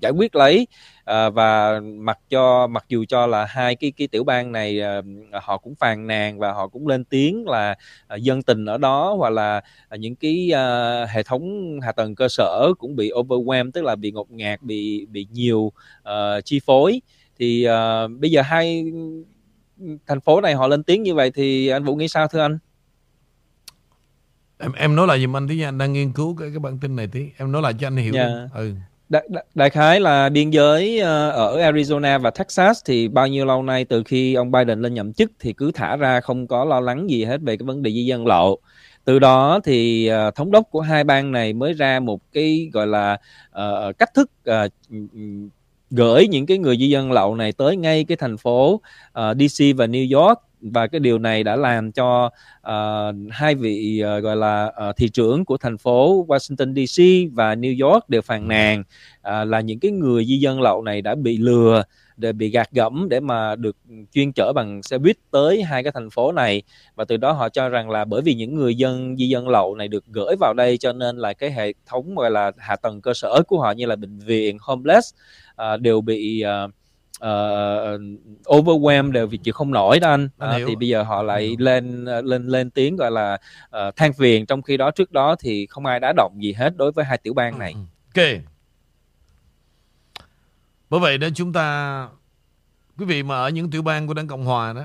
giải quyết lấy uh, và mặc cho mặc dù cho là hai cái cái tiểu bang này uh, họ cũng phàn nàn và họ cũng lên tiếng là uh, dân tình ở đó hoặc là những cái hệ thống hạ tầng cơ sở cũng bị overwhelm tức là bị ngột ngạt bị bị nhiều uh, chi phối thì uh, bây giờ hai thành phố này họ lên tiếng như vậy thì anh Vũ nghĩ sao thưa anh? Em em nói lại giùm anh tí anh đang nghiên cứu cái cái bản tin này tí. Em nói lại cho anh hiểu. Yeah. Dạ. Ừ. Đại, đại khái là biên giới ờ, ở Arizona và Texas thì bao nhiêu lâu nay từ khi ông Biden lên nhậm chức thì cứ thả ra không có lo lắng gì hết về cái vấn đề di dân lộ. Từ đó thì uh, thống đốc của hai bang này mới ra một cái gọi là uh, cách thức uh, gửi những cái người di dân lậu này tới ngay cái thành phố uh, DC và New York và cái điều này đã làm cho uh, hai vị uh, gọi là uh, thị trưởng của thành phố Washington DC và New York đều phàn nàn uh, là những cái người di dân lậu này đã bị lừa để bị gạt gẫm để mà được chuyên chở bằng xe buýt tới hai cái thành phố này. Và từ đó họ cho rằng là bởi vì những người dân di dân lậu này được gửi vào đây cho nên là cái hệ thống gọi là hạ tầng cơ sở của họ như là bệnh viện homeless uh, đều bị uh, uh, overwhelmed đều vì chịu không nổi đó anh uh, thì bây giờ họ lại lên lên lên tiếng gọi là uh, than phiền trong khi đó trước đó thì không ai đá động gì hết đối với hai tiểu bang này. Ok. Bởi vậy đó chúng ta quý vị mà ở những tiểu bang của đảng Cộng hòa đó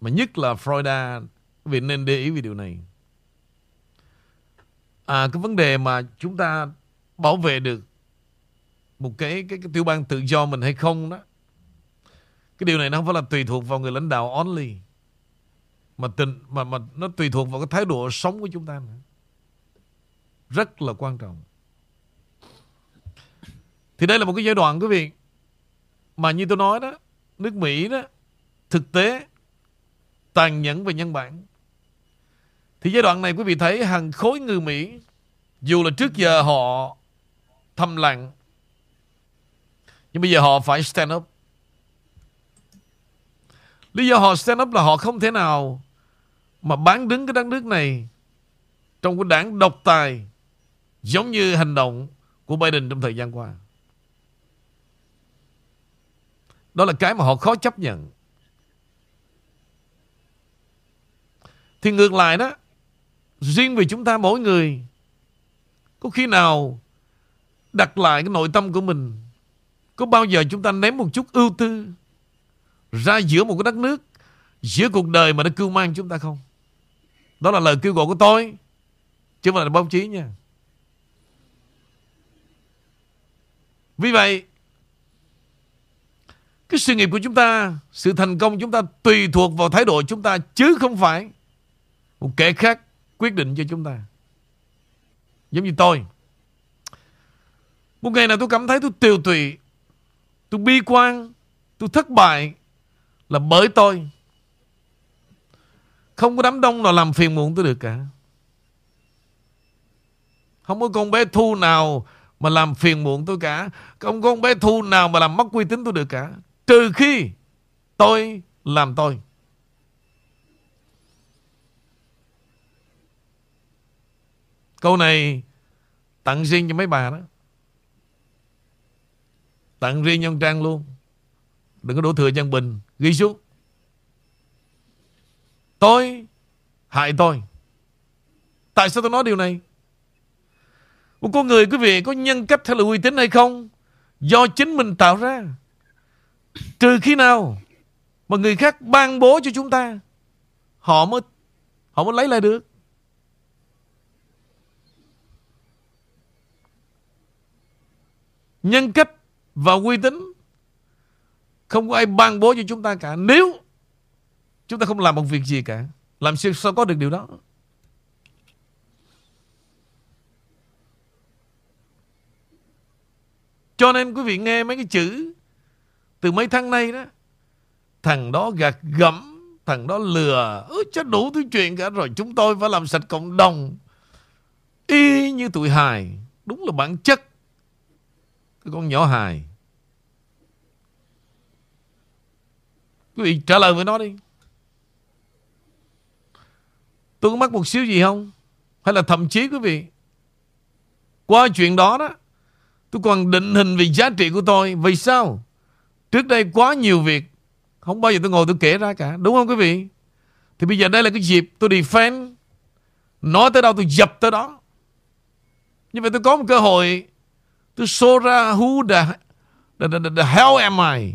mà nhất là Florida quý vị nên để ý về điều này. À cái vấn đề mà chúng ta bảo vệ được một cái cái, cái tiểu bang tự do mình hay không đó. Cái điều này nó không phải là tùy thuộc vào người lãnh đạo only mà tình mà mà nó tùy thuộc vào cái thái độ sống của chúng ta nữa. Rất là quan trọng. Thì đây là một cái giai đoạn quý vị mà như tôi nói đó nước Mỹ đó thực tế tàn nhẫn về nhân bản. Thì giai đoạn này quý vị thấy hàng khối người Mỹ dù là trước giờ họ thầm lặng nhưng bây giờ họ phải stand up. Lý do họ stand up là họ không thể nào mà bán đứng cái đất nước này trong cái đảng độc tài giống như hành động của Biden trong thời gian qua. Đó là cái mà họ khó chấp nhận. Thì ngược lại đó, riêng vì chúng ta mỗi người có khi nào đặt lại cái nội tâm của mình có bao giờ chúng ta ném một chút ưu tư ra giữa một cái đất nước, giữa cuộc đời mà nó cưu mang chúng ta không? Đó là lời kêu gọi của tôi, chứ không phải là báo chí nha. Vì vậy, cái sự nghiệp của chúng ta, sự thành công chúng ta tùy thuộc vào thái độ chúng ta chứ không phải một kẻ khác quyết định cho chúng ta. Giống như tôi, Một ngày nào tôi cảm thấy tôi tiêu tụy, tôi bi quan, tôi thất bại là bởi tôi. Không có đám đông nào làm phiền muộn tôi được cả. Không có con bé Thu nào mà làm phiền muộn tôi cả. Không có con bé Thu nào mà làm mất uy tín tôi được cả. Trừ khi tôi làm tôi. Câu này tặng riêng cho mấy bà đó. Tặng riêng cho ông Trang luôn. Đừng có đổ thừa cho Bình. Ghi xuống. Tôi hại tôi. Tại sao tôi nói điều này? Một con người quý vị có nhân cách hay là uy tín hay không? Do chính mình tạo ra. Trừ khi nào mà người khác ban bố cho chúng ta, họ mới họ mới lấy lại được. Nhân cách và uy tín không có ai ban bố cho chúng ta cả. Nếu chúng ta không làm một việc gì cả, làm sao, sao có được điều đó? Cho nên quý vị nghe mấy cái chữ từ mấy tháng nay đó. Thằng đó gạt gẫm, thằng đó lừa, ừ, chết đủ thứ chuyện cả rồi. Chúng tôi phải làm sạch cộng đồng. Y như tụi hài. Đúng là bản chất. Cái con nhỏ hài. Quý vị trả lời với nó đi. Tôi có mắc một xíu gì không? Hay là thậm chí quý vị, qua chuyện đó đó, Tôi còn định hình về giá trị của tôi Vì sao Trước đây quá nhiều việc, Không bao giờ tôi ngồi tôi kể ra cả, Đúng không quý vị Thì bây giờ đây là cái dịp tôi defend Nói tới đâu tôi dập tới đó Như vậy tôi có một cơ hội Tôi show ra who the, the, the, the hell am I?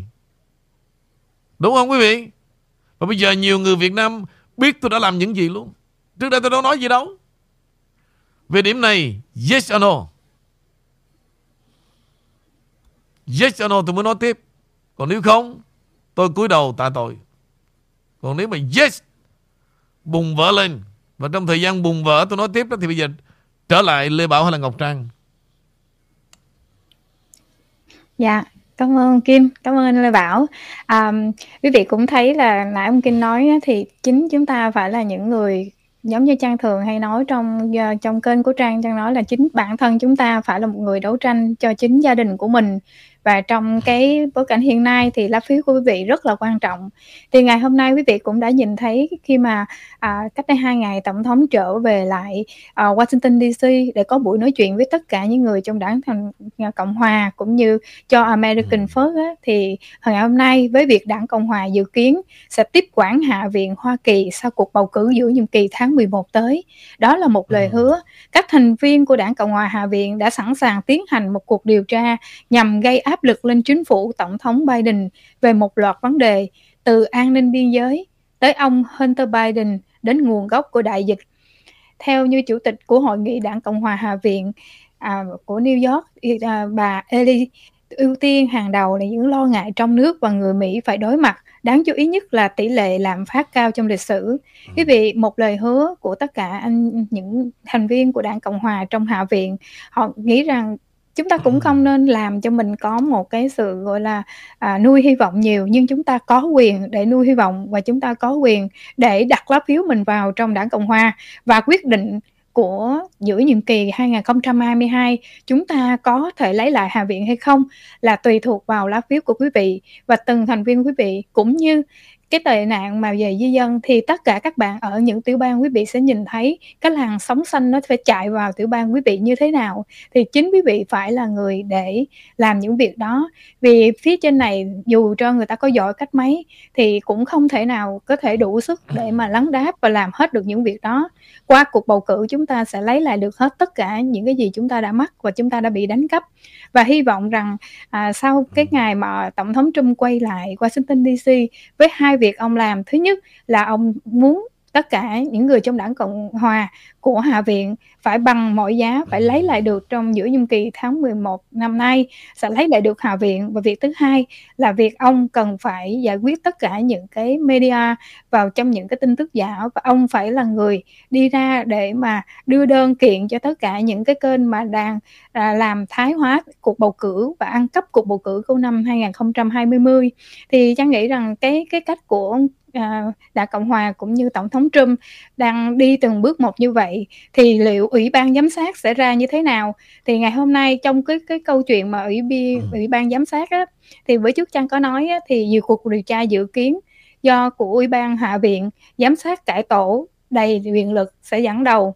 Đúng không quý vị? Và bây giờ nhiều người Việt Nam Biết tôi đã làm những gì luôn. Trước đây tôi đâu nói gì đâu. Về điểm này Yes or no? Yes or no tôi mới nói tiếp. Còn nếu không Tôi cúi đầu tạ tội. Còn nếu mà yes Bùng vỡ lên. Và trong thời gian bùng vỡ tôi nói tiếp đó Thì bây giờ trở lại Lê Bảo hay là Ngọc Trang? Dạ Cảm ơn Kim, cảm ơn Lê Bảo. À, quý vị cũng thấy là nãy ông Kim nói thì chính chúng ta phải là những người giống như Trang thường hay nói trong ờ, trong kênh của Trang Trang nói là chính bản thân chúng ta phải là một người đấu tranh cho chính gia đình của mình và trong cái bối cảnh hiện nay thì lá phiếu của quý vị rất là quan trọng thì ngày hôm nay quý vị cũng đã nhìn thấy khi mà à, cách đây hai ngày tổng thống trở về lại à, Washington DC để có buổi nói chuyện với tất cả những người trong đảng thành à, cộng hòa cũng như cho American First á, thì ngày hôm nay với việc đảng cộng hòa dự kiến sẽ tiếp quản hạ viện Hoa Kỳ sau cuộc bầu cử giữa nhiệm kỳ tháng 11 tới. Đó là một lời hứa. Các thành viên của đảng cộng hòa hạ viện đã sẵn sàng tiến hành một cuộc điều tra nhằm gây áp lực lên chính phủ Tổng thống Biden về một loạt vấn đề từ an ninh biên giới tới ông Hunter Biden đến nguồn gốc của đại dịch. Theo như chủ tịch của Hội nghị Đảng Cộng hòa Hạ viện à, của New York, à, bà Eli ưu tiên hàng đầu là những lo ngại trong nước và người Mỹ phải đối mặt. Đáng chú ý nhất là tỷ lệ lạm phát cao trong lịch sử. Quý vị, một lời hứa của tất cả anh những thành viên của Đảng Cộng hòa trong Hạ viện, họ nghĩ rằng chúng ta cũng không nên làm cho mình có một cái sự gọi là à, nuôi hy vọng nhiều nhưng chúng ta có quyền để nuôi hy vọng và chúng ta có quyền để đặt lá phiếu mình vào trong đảng cộng hòa. Và quyết định của giữa nhiệm kỳ 2022 chúng ta có thể lấy lại Hạ viện hay không là tùy thuộc vào lá phiếu của quý vị. Và từng thành viên quý vị cũng như cái tệ nạn mà về di dân thì tất cả các bạn ở những tiểu bang quý vị sẽ nhìn thấy. Cái làn sóng xanh nó phải chạy vào tiểu bang quý vị như thế nào. Thì chính quý vị phải là người để làm những việc đó. Vì phía trên này dù cho người ta có giỏi cách mấy thì cũng không thể nào có thể đủ sức để mà lắng đáp và làm hết được những việc đó. Qua cuộc bầu cử chúng ta sẽ lấy lại được hết tất cả những cái gì chúng ta đã mất và chúng ta đã bị đánh cắp. Và hy vọng rằng à, sau cái ngày mà tổng thống Trump quay lại Washington DC với hai việc ông làm. Thứ nhất là ông muốn tất cả những người trong đảng cộng hòa của Hạ viện phải bằng mọi giá phải lấy lại được trong giữa nhiệm kỳ tháng 11 năm nay sẽ lấy lại được Hạ viện. Và việc thứ hai là việc ông cần phải giải quyết tất cả những cái media vào trong những cái tin tức giả. Và ông phải là người đi ra để mà đưa đơn kiện cho tất cả những cái kênh mà đang à, làm thái hóa cuộc bầu cử và ăn cắp cuộc bầu cử của năm 2020 thì Trang nghĩ rằng cái cái cách của à, Đảng Cộng hòa cũng như Tổng thống Trump đang đi từng bước một như vậy thì liệu Ủy ban giám sát sẽ ra như thế nào? Thì ngày hôm nay trong cái cái câu chuyện mà Ủy ban Ủy ban giám sát á, thì với trước Trang có nói á, thì nhiều cuộc điều tra dự kiến do của Ủy ban Hạ viện giám sát cải tổ đầy quyền lực sẽ dẫn đầu.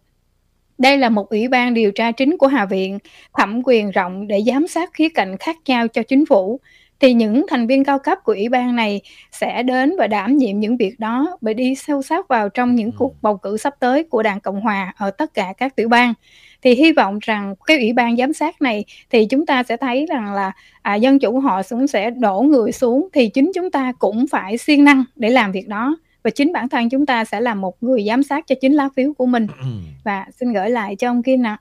Đây là một ủy ban điều tra chính của Hạ viện, thẩm quyền rộng để giám sát khía cạnh khác nhau cho chính phủ thì những thành viên cao cấp của ủy ban này sẽ đến và đảm nhiệm những việc đó bởi đi sâu sát vào trong những cuộc bầu cử sắp tới của Đảng Cộng hòa ở tất cả các tiểu bang. Thì hy vọng rằng cái ủy ban giám sát này thì chúng ta sẽ thấy rằng là à, dân chủ họ cũng sẽ đổ người xuống thì chính chúng ta cũng phải siêng năng để làm việc đó. Và chính bản thân chúng ta sẽ là một người giám sát cho chính lá phiếu của mình. Và xin gửi lại cho ông Kim nào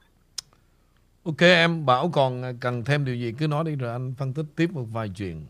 Ok em Bảo còn cần thêm điều gì cứ nói đi rồi anh phân tích tiếp một vài chuyện.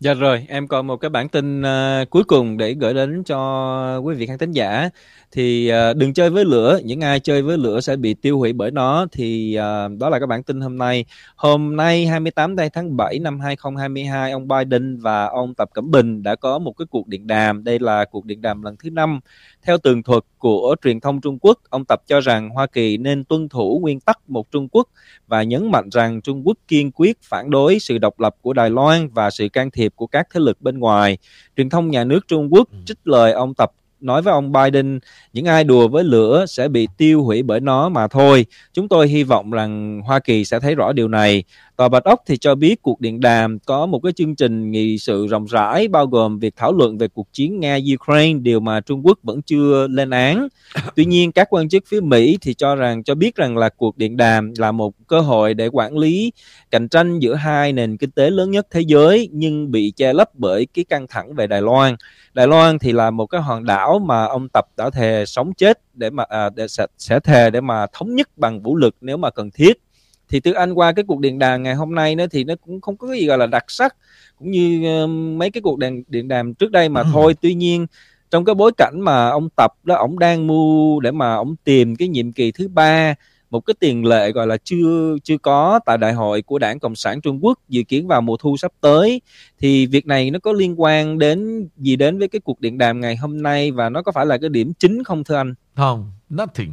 Dạ rồi, em còn một cái bản tin uh, cuối cùng để gửi đến cho quý vị khán thính giả. Thì uh, đừng chơi với lửa, những ai chơi với lửa sẽ bị tiêu hủy bởi nó. Thì uh, đó là cái bản tin hôm nay. Hôm nay 28 tháng 7 năm 2022, ông Biden và ông Tập Cẩm Bình đã có một cái cuộc điện đàm. Đây là cuộc điện đàm lần thứ năm theo tường thuật của truyền thông Trung Quốc, ông Tập cho rằng Hoa Kỳ nên tuân thủ nguyên tắc một Trung Quốc và nhấn mạnh rằng Trung Quốc kiên quyết phản đối sự độc lập của Đài Loan và sự can thiệp của các thế lực bên ngoài. Truyền thông nhà nước Trung Quốc ừ. trích lời ông Tập nói với ông Biden những ai đùa với lửa sẽ bị tiêu hủy bởi nó mà thôi. Chúng tôi hy vọng rằng Hoa Kỳ sẽ thấy rõ điều này. Tòa Bạch Ốc thì cho biết cuộc điện đàm có một cái chương trình nghị sự rộng rãi bao gồm việc thảo luận về cuộc chiến Nga-Ukraine, điều mà Trung Quốc vẫn chưa lên án. Tuy nhiên, các quan chức phía Mỹ thì cho rằng cho biết rằng là cuộc điện đàm là một cơ hội để quản lý cạnh tranh giữa hai nền kinh tế lớn nhất thế giới nhưng bị che lấp bởi cái căng thẳng về Đài Loan. Đài Loan thì là một cái hòn đảo mà ông Tập đã thề sống chết để mà à, để, sẽ, sẽ thề để mà thống nhất bằng vũ lực nếu mà cần thiết thì từ anh qua cái cuộc điện đàm ngày hôm nay nữa thì nó cũng không có cái gì gọi là đặc sắc cũng như uh, mấy cái cuộc điện điện đàm trước đây mà ừ. thôi. Tuy nhiên trong cái bối cảnh mà ông tập đó ông đang mưu để mà ông tìm cái nhiệm kỳ thứ ba một cái tiền lệ gọi là chưa chưa có tại đại hội của đảng cộng sản trung quốc dự kiến vào mùa thu sắp tới thì việc này nó có liên quan đến gì đến với cái cuộc điện đàm ngày hôm nay và nó có phải là cái điểm chính không thưa anh? Không nothing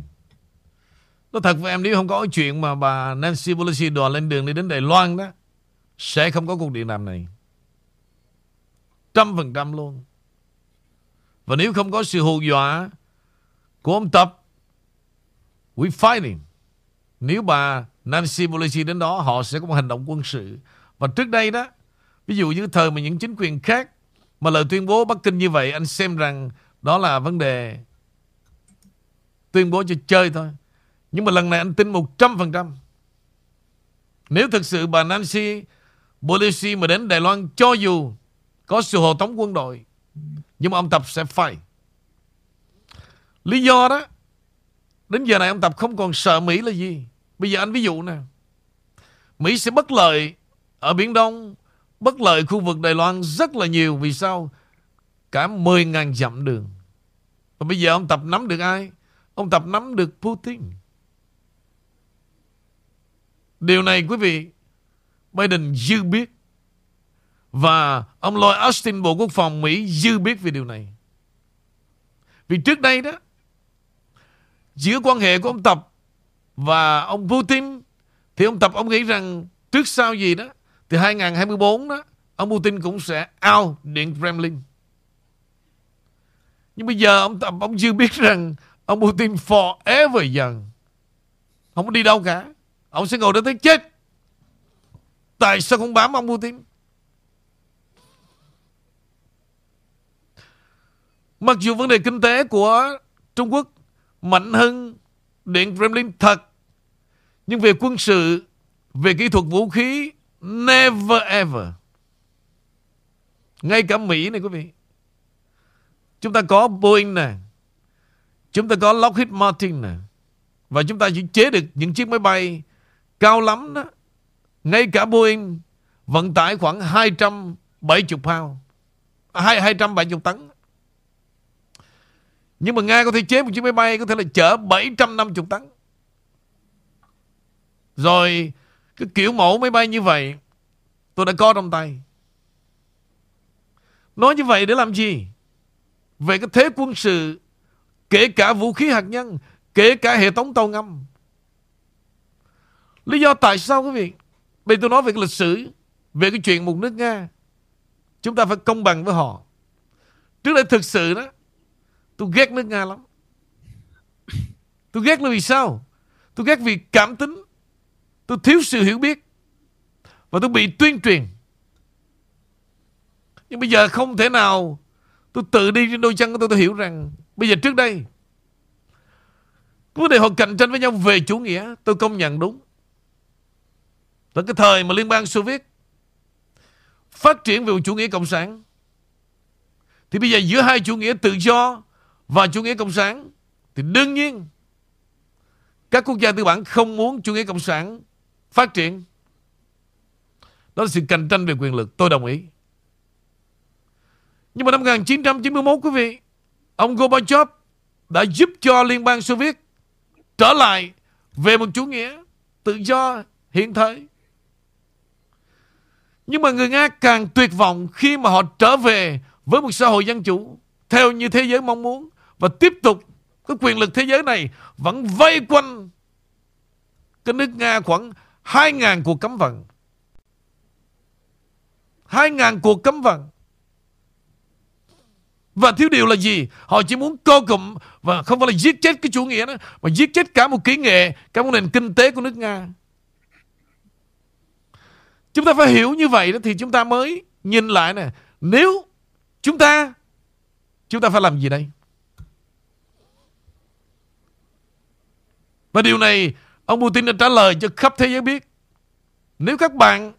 Nói thật với em, nếu không có chuyện mà bà Nancy Pelosi đòi lên đường đi đến Đài Loan đó, Sẽ không có cuộc điện đàm này. Trăm phần trăm luôn. Và nếu không có sự hù dọa Của ông Tập, We fighting Nếu bà Nancy Pelosi đến đó, Họ sẽ có một hành động quân sự. Và trước đây đó, Ví dụ như thời mà những chính quyền khác Mà lời tuyên bố Bắc Kinh như vậy, Anh xem rằng đó là vấn đề Tuyên bố cho chơi thôi nhưng mà lần này anh tin 100%. Nếu thực sự bà Nancy Pelosi mà đến Đài Loan cho dù có sự hộ tống quân đội nhưng mà ông Tập sẽ phải. Lý do đó đến giờ này ông Tập không còn sợ Mỹ là gì. Bây giờ anh ví dụ nè. Mỹ sẽ bất lợi ở Biển Đông, bất lợi khu vực Đài Loan rất là nhiều. Vì sao? Cả 10.000 dặm đường. Và bây giờ ông Tập nắm được ai? Ông Tập nắm được Putin. Điều này, quý vị, Biden dư biết. Và ông Lloyd Austin, Bộ Quốc phòng Mỹ dư biết về điều này. Vì trước đây đó, Giữa quan hệ của ông Tập Và ông Putin, Thì ông Tập, ông nghĩ rằng Trước sau gì đó Thì 2024 đó, Ông Putin cũng sẽ out Điện Kremlin. Nhưng bây giờ ông Tập, ông dư biết rằng Ông Putin forever dần Không có đi đâu cả. Ông sẽ ngồi đó tới chết. Tại sao không bám ông Putin Mặc dù vấn đề kinh tế của Trung Quốc mạnh hơn Điện Kremlin thật, Nhưng về quân sự, Về kỹ thuật vũ khí, Never ever. Ngay cả Mỹ này quý vị. Chúng ta có Boeing nè. Chúng ta có Lockheed Martin nè. Và chúng ta chỉ chế được những chiếc máy bay cao lắm đó. Ngay cả Boeing vận tải khoảng 270 pound. À, 270 tấn. Nhưng mà Nga có thể chế một chiếc máy bay có thể là chở 750 tấn. Rồi cái kiểu mẫu máy bay như vậy tôi đã có trong tay. Nói như vậy để làm gì? Về cái thế quân sự kể cả vũ khí hạt nhân, kể cả hệ thống tàu ngầm. Lý do tại sao quý vị? Bây tôi nói về cái lịch sử, về cái chuyện một nước Nga. Chúng ta phải công bằng với họ. Trước đây thực sự đó, tôi ghét nước Nga lắm. Tôi ghét là vì sao? Tôi ghét vì cảm tính. Tôi thiếu sự hiểu biết. Và tôi bị tuyên truyền. Nhưng bây giờ không thể nào tôi tự đi trên đôi chân của tôi tôi hiểu rằng bây giờ trước đây vấn đề họ cạnh tranh với nhau về chủ nghĩa tôi công nhận đúng. Là cái thời mà Liên bang Xô Viết phát triển về chủ nghĩa cộng sản thì bây giờ giữa hai chủ nghĩa tự do và chủ nghĩa cộng sản thì đương nhiên các quốc gia tư bản không muốn chủ nghĩa cộng sản phát triển. Đó là sự cạnh tranh về quyền lực. Tôi đồng ý. Nhưng mà năm 1991 quý vị, ông Gorbachev đã giúp cho Liên bang Xô Viết trở lại về một chủ nghĩa tự do hiện thời. Nhưng mà người Nga càng tuyệt vọng khi mà họ trở về với một xã hội dân chủ theo như thế giới mong muốn và tiếp tục cái quyền lực thế giới này vẫn vây quanh cái nước Nga khoảng 2.000 cuộc cấm vận. 2.000 cuộc cấm vận. Và thiếu điều là gì? Họ chỉ muốn co cụm và không phải là giết chết cái chủ nghĩa đó, mà giết chết cả một kỹ nghệ, cả một nền kinh tế của nước Nga. Chúng ta phải hiểu như vậy đó thì chúng ta mới nhìn lại nè. Nếu chúng ta, chúng ta phải làm gì đây? Và điều này ông Putin đã trả lời cho khắp thế giới biết. Nếu các bạn,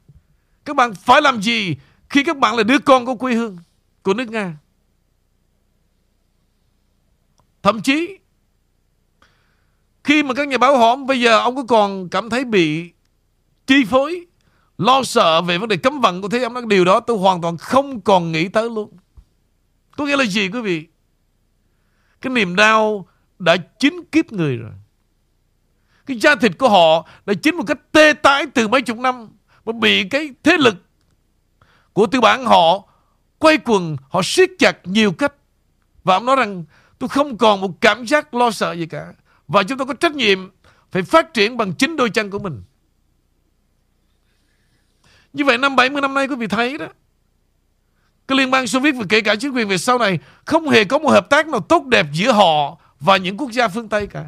các bạn phải làm gì khi các bạn là đứa con của quê hương, của nước Nga? Thậm chí khi mà các nhà báo hỏi bây giờ ông có còn cảm thấy bị chi phối, lo sợ về vấn đề cấm vận của thế ông nói điều đó tôi hoàn toàn không còn nghĩ tới luôn. Có nghĩa là gì quý vị? Cái niềm đau đã chín kiếp người rồi. Cái da thịt của họ đã chín một cách tê tái từ mấy chục năm mà bị cái thế lực của tư bản họ quay quần, họ siết chặt nhiều cách. Và ông nói rằng Tôi không còn một cảm giác lo sợ gì cả. Và chúng tôi có trách nhiệm phải phát triển bằng chính đôi chân của mình. Như vậy năm 70 năm nay quý vị thấy đó. Cái Liên bang Xô Viết và kể cả chính quyền về sau này không hề có một hợp tác nào tốt đẹp giữa họ và những quốc gia phương Tây cả.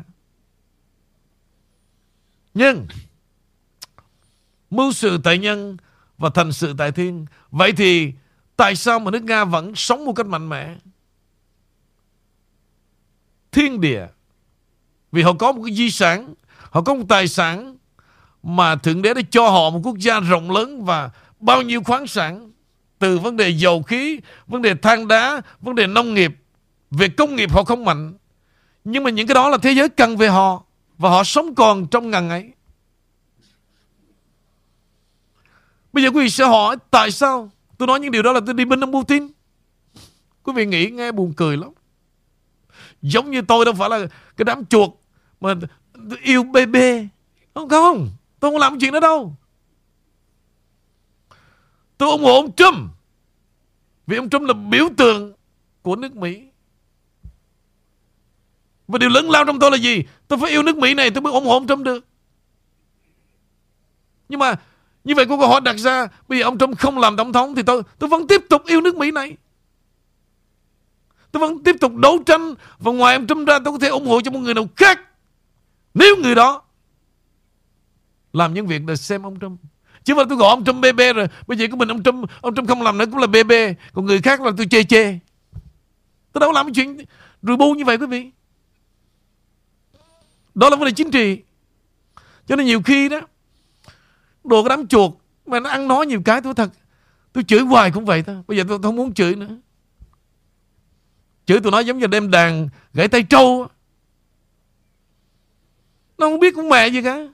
Nhưng mưu sự tại nhân và thành sự tại thiên. Vậy thì tại sao mà nước Nga vẫn sống một cách mạnh mẽ? thiên địa. Vì họ có một cái di sản, họ có một tài sản mà Thượng Đế đã cho họ một quốc gia rộng lớn và bao nhiêu khoáng sản từ vấn đề dầu khí, vấn đề than đá, vấn đề nông nghiệp. Về công nghiệp họ không mạnh. Nhưng mà những cái đó là thế giới cần về họ và họ sống còn trong ngần ấy. Bây giờ quý vị sẽ hỏi tại sao tôi nói những điều đó là tôi đi bên ông Putin. Quý vị nghĩ nghe buồn cười lắm. Giống như tôi đâu phải là cái đám chuột mà yêu bê bê. Không không. Tôi không làm chuyện đó đâu. Tôi ủng hộ ông Trump. Vì ông Trump là biểu tượng của nước Mỹ. Và điều lớn lao trong tôi là gì? Tôi phải yêu nước Mỹ này, tôi mới ủng hộ ông Trump được. Nhưng mà như vậy có câu hỏi đặt ra, Bây giờ ông Trump không làm tổng thống Thì tôi tôi vẫn tiếp tục yêu nước Mỹ này Tôi vẫn tiếp tục đấu tranh Và ngoài ông Trump ra tôi có thể ủng hộ cho một người nào khác Nếu người đó làm những việc để xem ông Trump. Chứ mà tôi gọi ông Trump BB rồi, Bây giờ của mình ông Trump Ông Trump không làm nữa cũng là BB Còn người khác là tôi chê chê. Tôi đâu làm chuyện rùi bu như vậy quý vị. Đó là vấn đề chính trị. Cho nên nhiều khi đó, Đồ cái đám chuột, Mà nó ăn nói nhiều cái tôi thật, Tôi chửi hoài cũng vậy thôi. Bây giờ tôi không muốn chửi nữa. Chửi tôi nói giống như đem đàn gãy tay trâu Nó không biết cũng mẹ gì cả.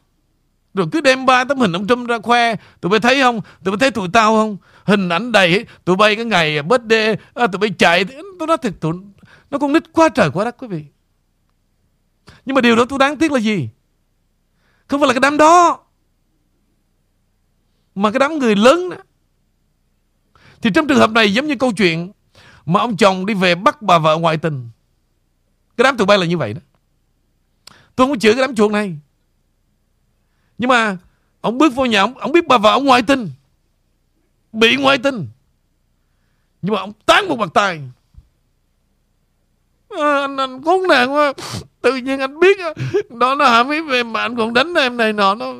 Rồi cứ đem ba tấm hình ông Trump ra khoe. Tụi bay thấy không? Tụi bay thấy tụi tao không? Hình ảnh đầy Tụi bay cái ngày birthday à, Tụi bay chạy. Tôi nói thật tụi Nó con nít quá trời quá đất quý vị. Nhưng mà điều đó tôi đáng tiếc là gì? Không phải là cái đám đó Mà cái đám người lớn đó. Thì trong trường hợp này giống như câu chuyện Mà ông chồng đi về bắt bà vợ ngoại tình. Cái đám tụi bay là như vậy đó. Tôi không có chửi cái đám chuột này. Nhưng mà Ông bước vô nhà ông, ông biết bà vợ ông ngoại tình. Bị ngoại tình. Nhưng mà ông tán một bàn tay. À, anh, anh khốn nạn quá. Tự nhiên anh biết à, Đó nó hàm ý về mà anh còn đánh em này nọ nó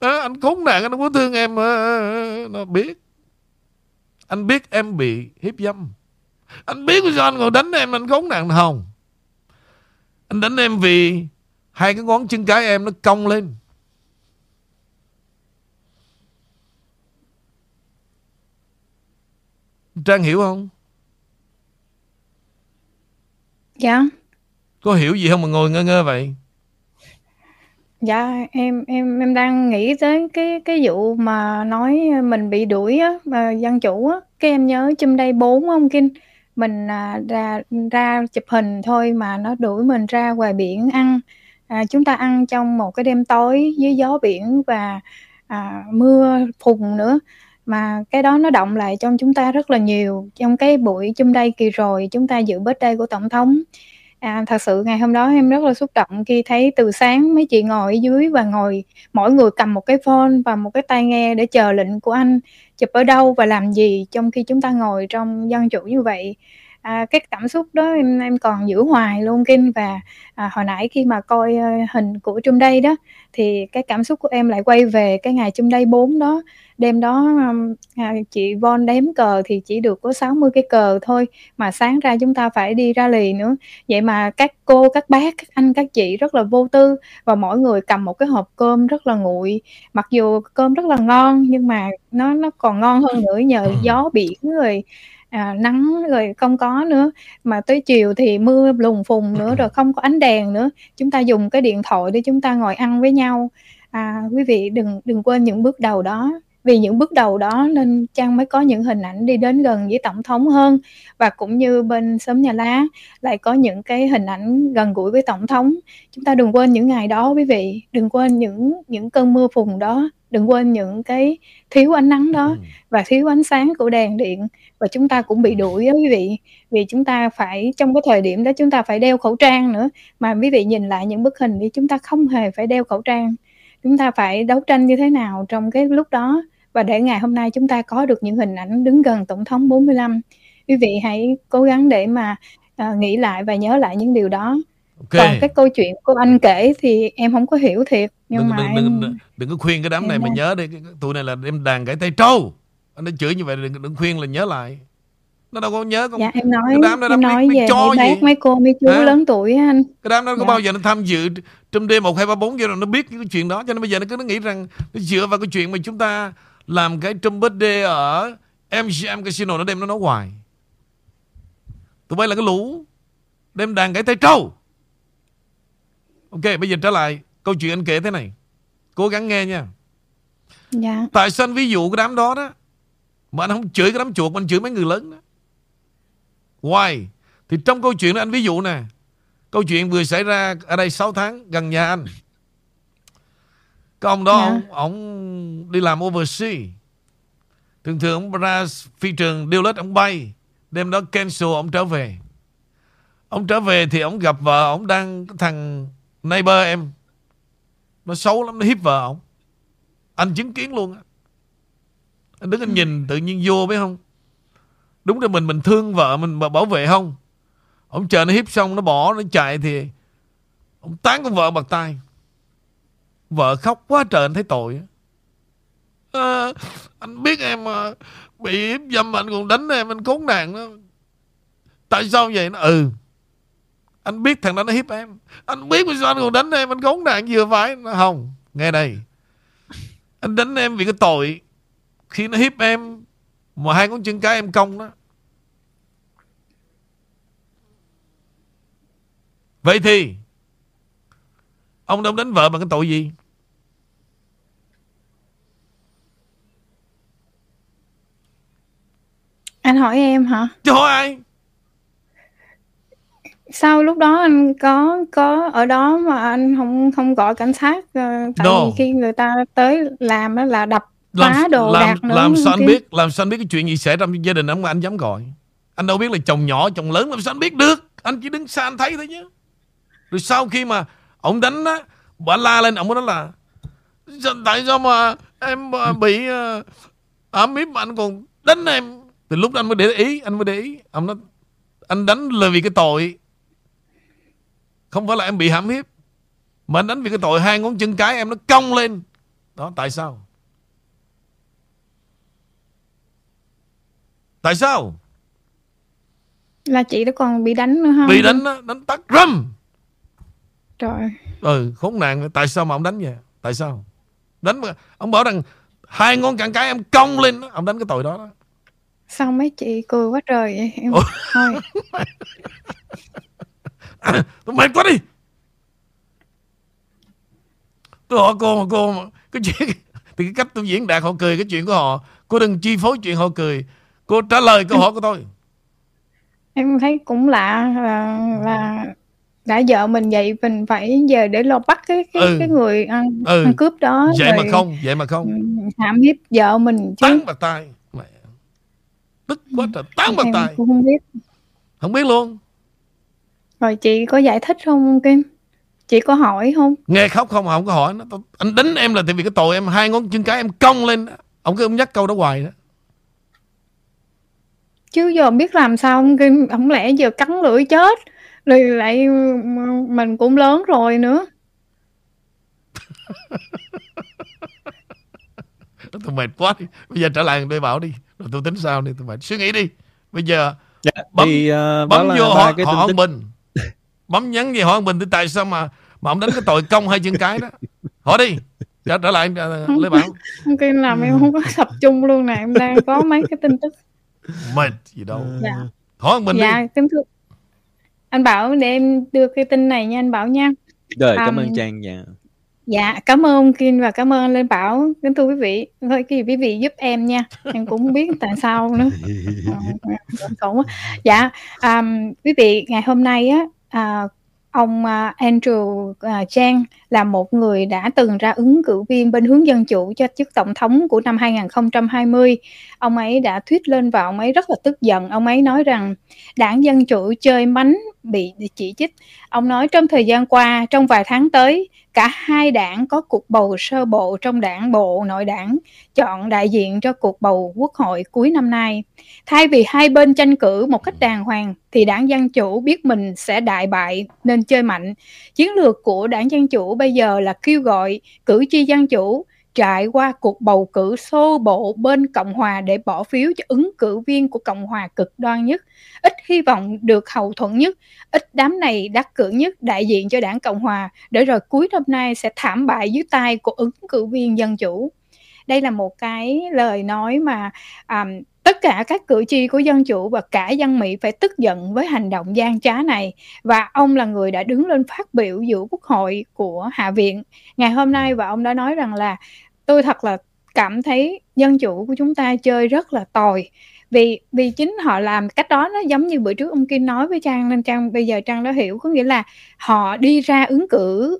à, Anh khốn nạn anh không có thương em à, Nó biết. Anh biết em bị hiếp dâm. Anh biết sao anh còn đánh em Anh khốn nạn không Anh đánh em vì Hai cái ngón chân cái em nó cong lên. Trang hiểu không? Dạ. Có hiểu gì không mà ngồi ngơ ngơ vậy? Dạ em em em đang nghĩ tới cái cái vụ mà nói mình bị đuổi á mà dân chủ á, cái em nhớ chum đây 4 ông Kinh mình à, ra ra chụp hình thôi mà nó đuổi mình ra ngoài biển ăn à, chúng ta ăn trong một cái đêm tối dưới gió biển và à, mưa phùn nữa mà cái đó nó động lại trong chúng ta rất là nhiều. Trong cái buổi chung đây kỳ rồi chúng ta dự birthday của tổng thống. À, thật sự ngày hôm đó em rất là xúc động khi thấy từ sáng mấy chị ngồi ở dưới và ngồi mỗi người cầm một cái phone và một cái tai nghe để chờ lệnh của anh chụp ở đâu và làm gì trong khi chúng ta ngồi trong dân chủ như vậy. À, cái cảm xúc đó em em còn giữ hoài luôn kinh. Và à, hồi nãy khi mà coi uh, hình của Trung đây đó thì cái cảm xúc của em lại quay về cái ngày Trung đây 4 đó đêm đó à, chị Von đếm cờ thì chỉ được có 60 cái cờ thôi mà sáng ra chúng ta phải đi ra lì nữa. Vậy mà các cô các bác các anh các chị rất là vô tư và mỗi người cầm một cái hộp cơm rất là nguội. Mặc dù cơm rất là ngon nhưng mà nó nó còn ngon hơn nữa nhờ gió biển rồi à, nắng rồi không có nữa. Mà tới chiều thì mưa lùng phùng nữa rồi không có ánh đèn nữa. Chúng ta dùng cái điện thoại để chúng ta ngồi ăn với nhau. À, quý vị đừng đừng quên những bước đầu đó vì những bước đầu đó nên Trang mới có những hình ảnh đi đến gần với tổng thống hơn? Và cũng như bên sớm nhà lá lại có những cái hình ảnh gần gũi với tổng thống. Chúng ta đừng quên những ngày đó quý vị. Đừng quên những những cơn mưa phùn đó. Đừng quên những cái thiếu ánh nắng đó và thiếu ánh sáng của đèn điện. Và chúng ta cũng bị đuổi đó quý vị. Vì chúng ta phải trong cái thời điểm đó chúng ta phải đeo khẩu trang nữa. Mà quý vị nhìn lại những bức hình thì chúng ta không hề phải đeo khẩu trang. Chúng ta phải đấu tranh như thế nào trong cái lúc đó và để ngày hôm nay chúng ta có được những hình ảnh đứng gần tổng thống 45 quý vị hãy cố gắng để mà uh, nghĩ lại và nhớ lại những điều đó okay. còn cái câu chuyện của anh kể thì em không có hiểu thiệt nhưng đừng, mà đừng, em... đừng, đừng, có khuyên cái đám này mà nhớ đi tụi này là em đàn gãy tay trâu anh đã chửi như vậy đừng, đừng khuyên là nhớ lại nó đâu có nhớ không dạ em nói cái đám đó em nói về cho mấy bác mấy cô mấy chú à? lớn tuổi anh cái đám đó dạ. có bao giờ nó tham dự trong đêm một hai ba bốn giờ rồi nó biết cái chuyện đó cho nên bây giờ nó cứ nó nghĩ rằng nó dựa vào cái chuyện mà chúng ta làm cái trong birthday ở MGM Casino nó đem nó nói hoài. Tụi bay là cái lũ đem đàn gãy tay trâu. Ok bây giờ trở lại câu chuyện anh kể thế này. Cố gắng nghe nha. Dạ. Tại sao anh ví dụ cái đám đó đó mà anh không chửi cái đám chuột mà anh chửi mấy người lớn đó? Why? Thì trong câu chuyện đó anh ví dụ nè Câu chuyện vừa xảy ra ở đây 6 tháng gần nhà anh Cái ông đó yeah. ông, ông đi làm overseas Thường thường ông ra phi trường điêu lết ông bay Đêm đó cancel ông trở về. Ông trở về thì ông gặp vợ Ông đang thằng neighbor em. Nó xấu lắm Nó hiếp vợ ông. Anh chứng kiến luôn Anh đứng anh nhìn tự nhiên vô biết không? Đúng là mình mình thương vợ mình mà bảo vệ không? Ông chờ nó hiếp xong nó bỏ nó chạy thì Ông tán con vợ bằng tay Vợ khóc quá trời anh thấy tội. À, Anh biết em mà Bị hiếp dâm anh còn đánh em Anh khốn nạn đó. Tại sao vậy? Nó ừ. Anh biết thằng đó nó hiếp em. Anh biết vì sao anh còn đánh em Anh khốn nạn vừa phải. Nó Không nghe đây. Anh đánh em vì cái tội Khi nó hiếp em Mà hai con chân cái em cong đó. Vậy thì Ông đâu đánh vợ bằng cái tội gì? Anh hỏi em hả? Chứ hỏi ai? Sao lúc đó anh có có ở đó mà anh không không gọi cảnh sát ờ, tại No. vì khi người ta tới làm đó là đập Làm, phá đồ làm, đạc nữa làm sao anh biết Làm sao anh biết cái chuyện gì xảy ra trong gia đình ông mà anh dám gọi Anh đâu biết là chồng nhỏ chồng lớn Làm sao anh biết được Anh chỉ đứng xa anh thấy thôi chứ Rồi sau khi mà Ông đánh á Bà la lên ông nói là "Sao- Tại sao mà em ờ, bị uh, ám hiếp mà anh còn đánh em Từ lúc đó anh mới để ý Anh mới để ý. Ông nói Anh đánh là vì cái tội. Không phải là em bị hãm hiếp Mà anh đánh vì cái tội hai ngón chân cái em nó cong lên. Đó tại sao? Tại sao? Là chị đó còn bị đánh nữa không? Bị đánh đánh tắt râm. Trời. Ừ khốn nạn Tại sao mà ông đánh vậy? Tại sao? Đánh mà Ông bảo rằng Hai ngón cẳng cái em cong lên Ông đánh cái tội đó, đó. Sao mấy chị cười quá trời vậy? Em Ủa? thôi. Tôi mệt quá đi. Tôi hỏi cô mà cô mà Cái chuyện Thì cái cách tôi diễn đạt họ cười Cái chuyện của họ Cô đừng chi phối chuyện họ cười. Cô trả lời câu hỏi của tôi. Em thấy cũng lạ là là đã vợ mình vậy mình phải giờ để lo bắt cái cái, Ừ. cái người ăn, Ừ. ăn cướp đó Vậy mà không Vậy mà không. Ừ, hãm hiếp vợ mình chứ. Tán bạc tay Tức quá trời Tán em tay cũng không biết. Không biết luôn. Rồi chị có giải thích không Kim? Chị có hỏi không? Nghe khóc không không có hỏi nó. Anh đánh em là tại vì cái tội em Hai ngón chân cái em cong lên. Ông cứ ông nhắc câu đó hoài đó. Chứ giờ biết làm sao không Kim? Không lẽ giờ cắn lưỡi chết rồi lại mình cũng lớn rồi nữa. Tôi mệt quá đi. Bây giờ trở lại tôi bảo đi tôi tính sao đi Tôi mệt Suy nghĩ đi. Bây giờ Dạ, Bấm- thì uh, bấm vô họ, cái họ tức. Bình. Bấm nhắn gì họ Hoàng Bình Thì tại sao mà Mà ông đánh cái tội công hai chân cái đó? Hỏi đi. Trở, trở lại uh, Lê Bảo. Không Kim làm em không có tập trung luôn nè em đang có mấy cái tin tức. Mệt gì đâu. Dạ. Hỏi Hoàng Bình đi. dạ kính thưa. Anh Bảo để em đưa cái tin này nha anh Bảo nha. Rồi cảm Um, ơn trang dạ Dạ, cảm ơn ông Kim và cảm ơn Lên Lê Bảo. Kính thưa quý vị, thôi cái quý vị giúp em nha. Em cũng không biết tại sao nữa. Ờ, cũng. Dạ, um, quý vị ngày hôm nay á uh, ông uh, Andrew à, Yang là một người đã từng ra ứng cử viên bên hướng dân chủ cho chức tổng thống của năm 2020. Ông ấy đã thuyết lên và ông ấy rất là tức giận. Ông ấy nói rằng đảng Dân Chủ chơi mánh bị chỉ trích. Ông nói trong thời gian qua, trong vài tháng tới, cả hai đảng có cuộc bầu sơ bộ trong đảng bộ nội đảng chọn đại diện cho cuộc bầu quốc hội cuối năm nay. Thay vì hai bên tranh cử một cách đàng hoàng thì đảng Dân Chủ biết mình sẽ đại bại nên chơi mạnh. Chiến lược của đảng Dân Chủ bây giờ là kêu gọi cử tri Dân Chủ trải qua cuộc bầu cử xô bộ bên Cộng hòa để bỏ phiếu cho ứng cử viên của Cộng hòa cực đoan nhất, ít hy vọng được hậu thuẫn nhất, ít đám này đắc cử nhất đại diện cho đảng Cộng hòa để rồi cuối năm nay sẽ thảm bại dưới tay của ứng cử viên Dân Chủ. Đây là một cái lời nói mà um, tất cả các cử tri của Dân Chủ và cả dân Mỹ phải tức giận với hành động gian trá này và ông là người đã đứng lên phát biểu giữa quốc hội của Hạ viện. Ngày hôm nay và ông đã nói rằng là tôi thật là cảm thấy dân chủ của chúng ta chơi rất là tồi. Vì vì chính họ làm cách đó nó giống như bữa trước ông Kim nói với Trang nên Trang, bây giờ Trang đã hiểu, có nghĩa là họ đi ra ứng cử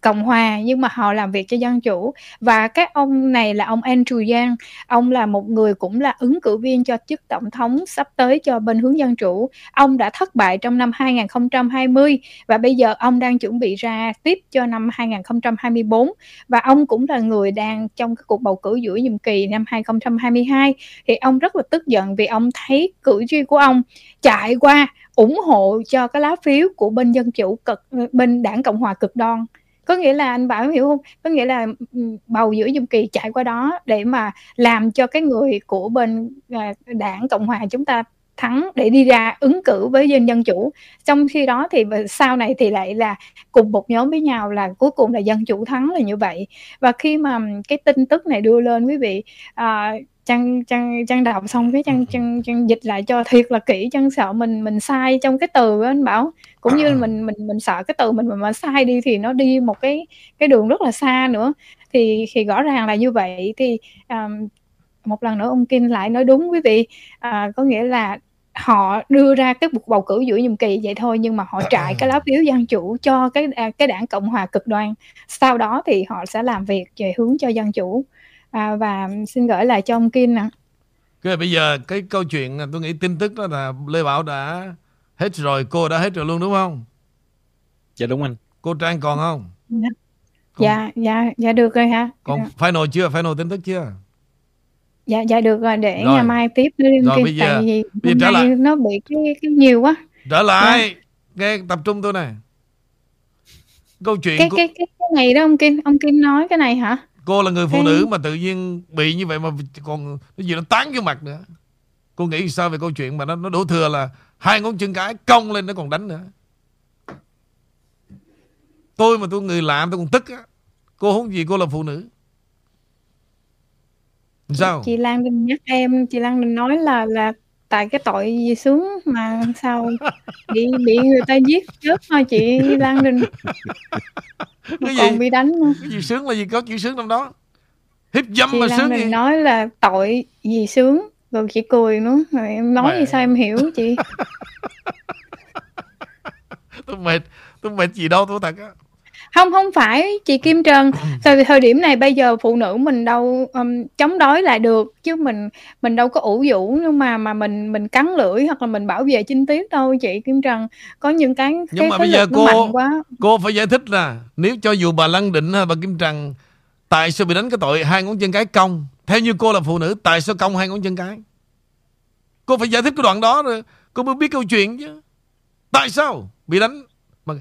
Cộng hòa, nhưng mà họ làm việc cho dân chủ. Và các ông này là ông Andrew Yang. Ông là một người cũng là ứng cử viên cho chức tổng thống sắp tới cho bên hướng dân chủ. Ông đã thất bại trong năm 2020 và bây giờ ông đang chuẩn bị ra tiếp cho năm 2024 và ông cũng là người đang trong cái cuộc bầu cử giữa nhiệm kỳ năm 2022 thì ông rất là tức giận vì ông thấy cử tri của ông chạy qua ủng hộ cho cái lá phiếu của bên dân chủ cực, bên đảng cộng hòa cực đoan có nghĩa là anh bảo hiểu không? Có nghĩa là ừ, bầu giữa nhiệm kỳ chạy qua đó để mà làm cho cái người của bên à, đảng cộng hòa chúng ta thắng để đi ra ứng cử với dân dân chủ. Trong khi đó thì sau này thì lại là cùng một nhóm với nhau là cuối cùng là dân chủ thắng là như vậy. Và khi mà ừ, cái tin tức này đưa lên quý vị à, Trăng Trăng Trăng đọc xong cái Trăng Trăng Trăng dịch lại cho thiệt là kỹ, Trăng sợ mình mình sai trong cái từ á anh Bảo. Cũng như mình mình mình sợ cái từ mình mà sai đi thì nó đi một cái cái đường rất là xa nữa. Thì thì rõ ràng là như vậy thì, ờm, một lần nữa ông Kim lại nói đúng quý vị, à, có nghĩa là họ đưa ra cái cuộc bầu cử giữa nhiệm kỳ vậy thôi, nhưng mà họ trại cái lá phiếu dân chủ cho cái, à, cái đảng Cộng hòa cực đoan. Sau đó thì họ sẽ làm việc về hướng cho dân chủ. À, và xin gửi lại cho ông Kim nè. Cái bây giờ cái câu chuyện tôi nghĩ tin tức đó là Lê Bảo đã hết rồi, cô đã hết rồi luôn đúng không? Dạ đúng anh. Cô Trang còn không? Dạ. Còn, Dạ, dạ, dạ được rồi hả? còn Dạ. final chưa? Final tin tức chưa? Dạ, dạ được rồi để Rồi. ngày mai tiếp đi ông Rồi, Kim bây giờ- tại vì bây giờ trở lại. nó bị cái cái nhiều quá. Trở lại, nghe tập trung tôi này. Câu chuyện Cái của, cái cái cái này đó ông Kim, ông Kim nói cái này hả? Cô là người phụ cái- nữ mà tự nhiên bị như vậy mà còn cái gì nó tán vô mặt nữa. Cô nghĩ sao về câu chuyện mà nó nó đổ thừa là hai ngón chân cái cong lên nó còn đánh nữa. Tôi mà tôi người lạ tôi còn tức á. Cô không gì cô là phụ nữ. Sao? Chị Lan Đinh nhắc em, chị Lan Đinh nói là là tại cái tội gì sướng mà sao bị bị người ta giết chết thôi chị Lan Đinh. Mà Cái còn gì? bị đánh nữa. Cái gì sướng là gì có chuyện sướng trong đó. Hiếp dâm Chị mà Lan sướng Đinh gì? nói là tội gì sướng rồi chị cười nữa rồi em nói Mẹ. gì sao em hiểu chị Tôi mệt, tôi mệt gì đâu tôi thật á. Không không phải chị Kim Trần thời thời điểm này bây giờ phụ nữ mình đâu um, chống đối lại được chứ mình mình đâu có ủ rũ nhưng mà mà mình mình cắn lưỡi hoặc là mình bảo vệ chinh tiết đâu chị Kim Trần có những cái Nhưng cái mà bây giờ cô- mạnh quá. Cô phải giải thích là nếu cho dù bà Lăng Định hay bà Kim Trần tại sao bị đánh cái tội hai ngón chân cái cong? Theo như cô là phụ nữ tại sao cong hai ngón chân cái? Cô phải giải thích cái đoạn đó rồi cô mới biết câu chuyện chứ. Tại sao bị đánh mà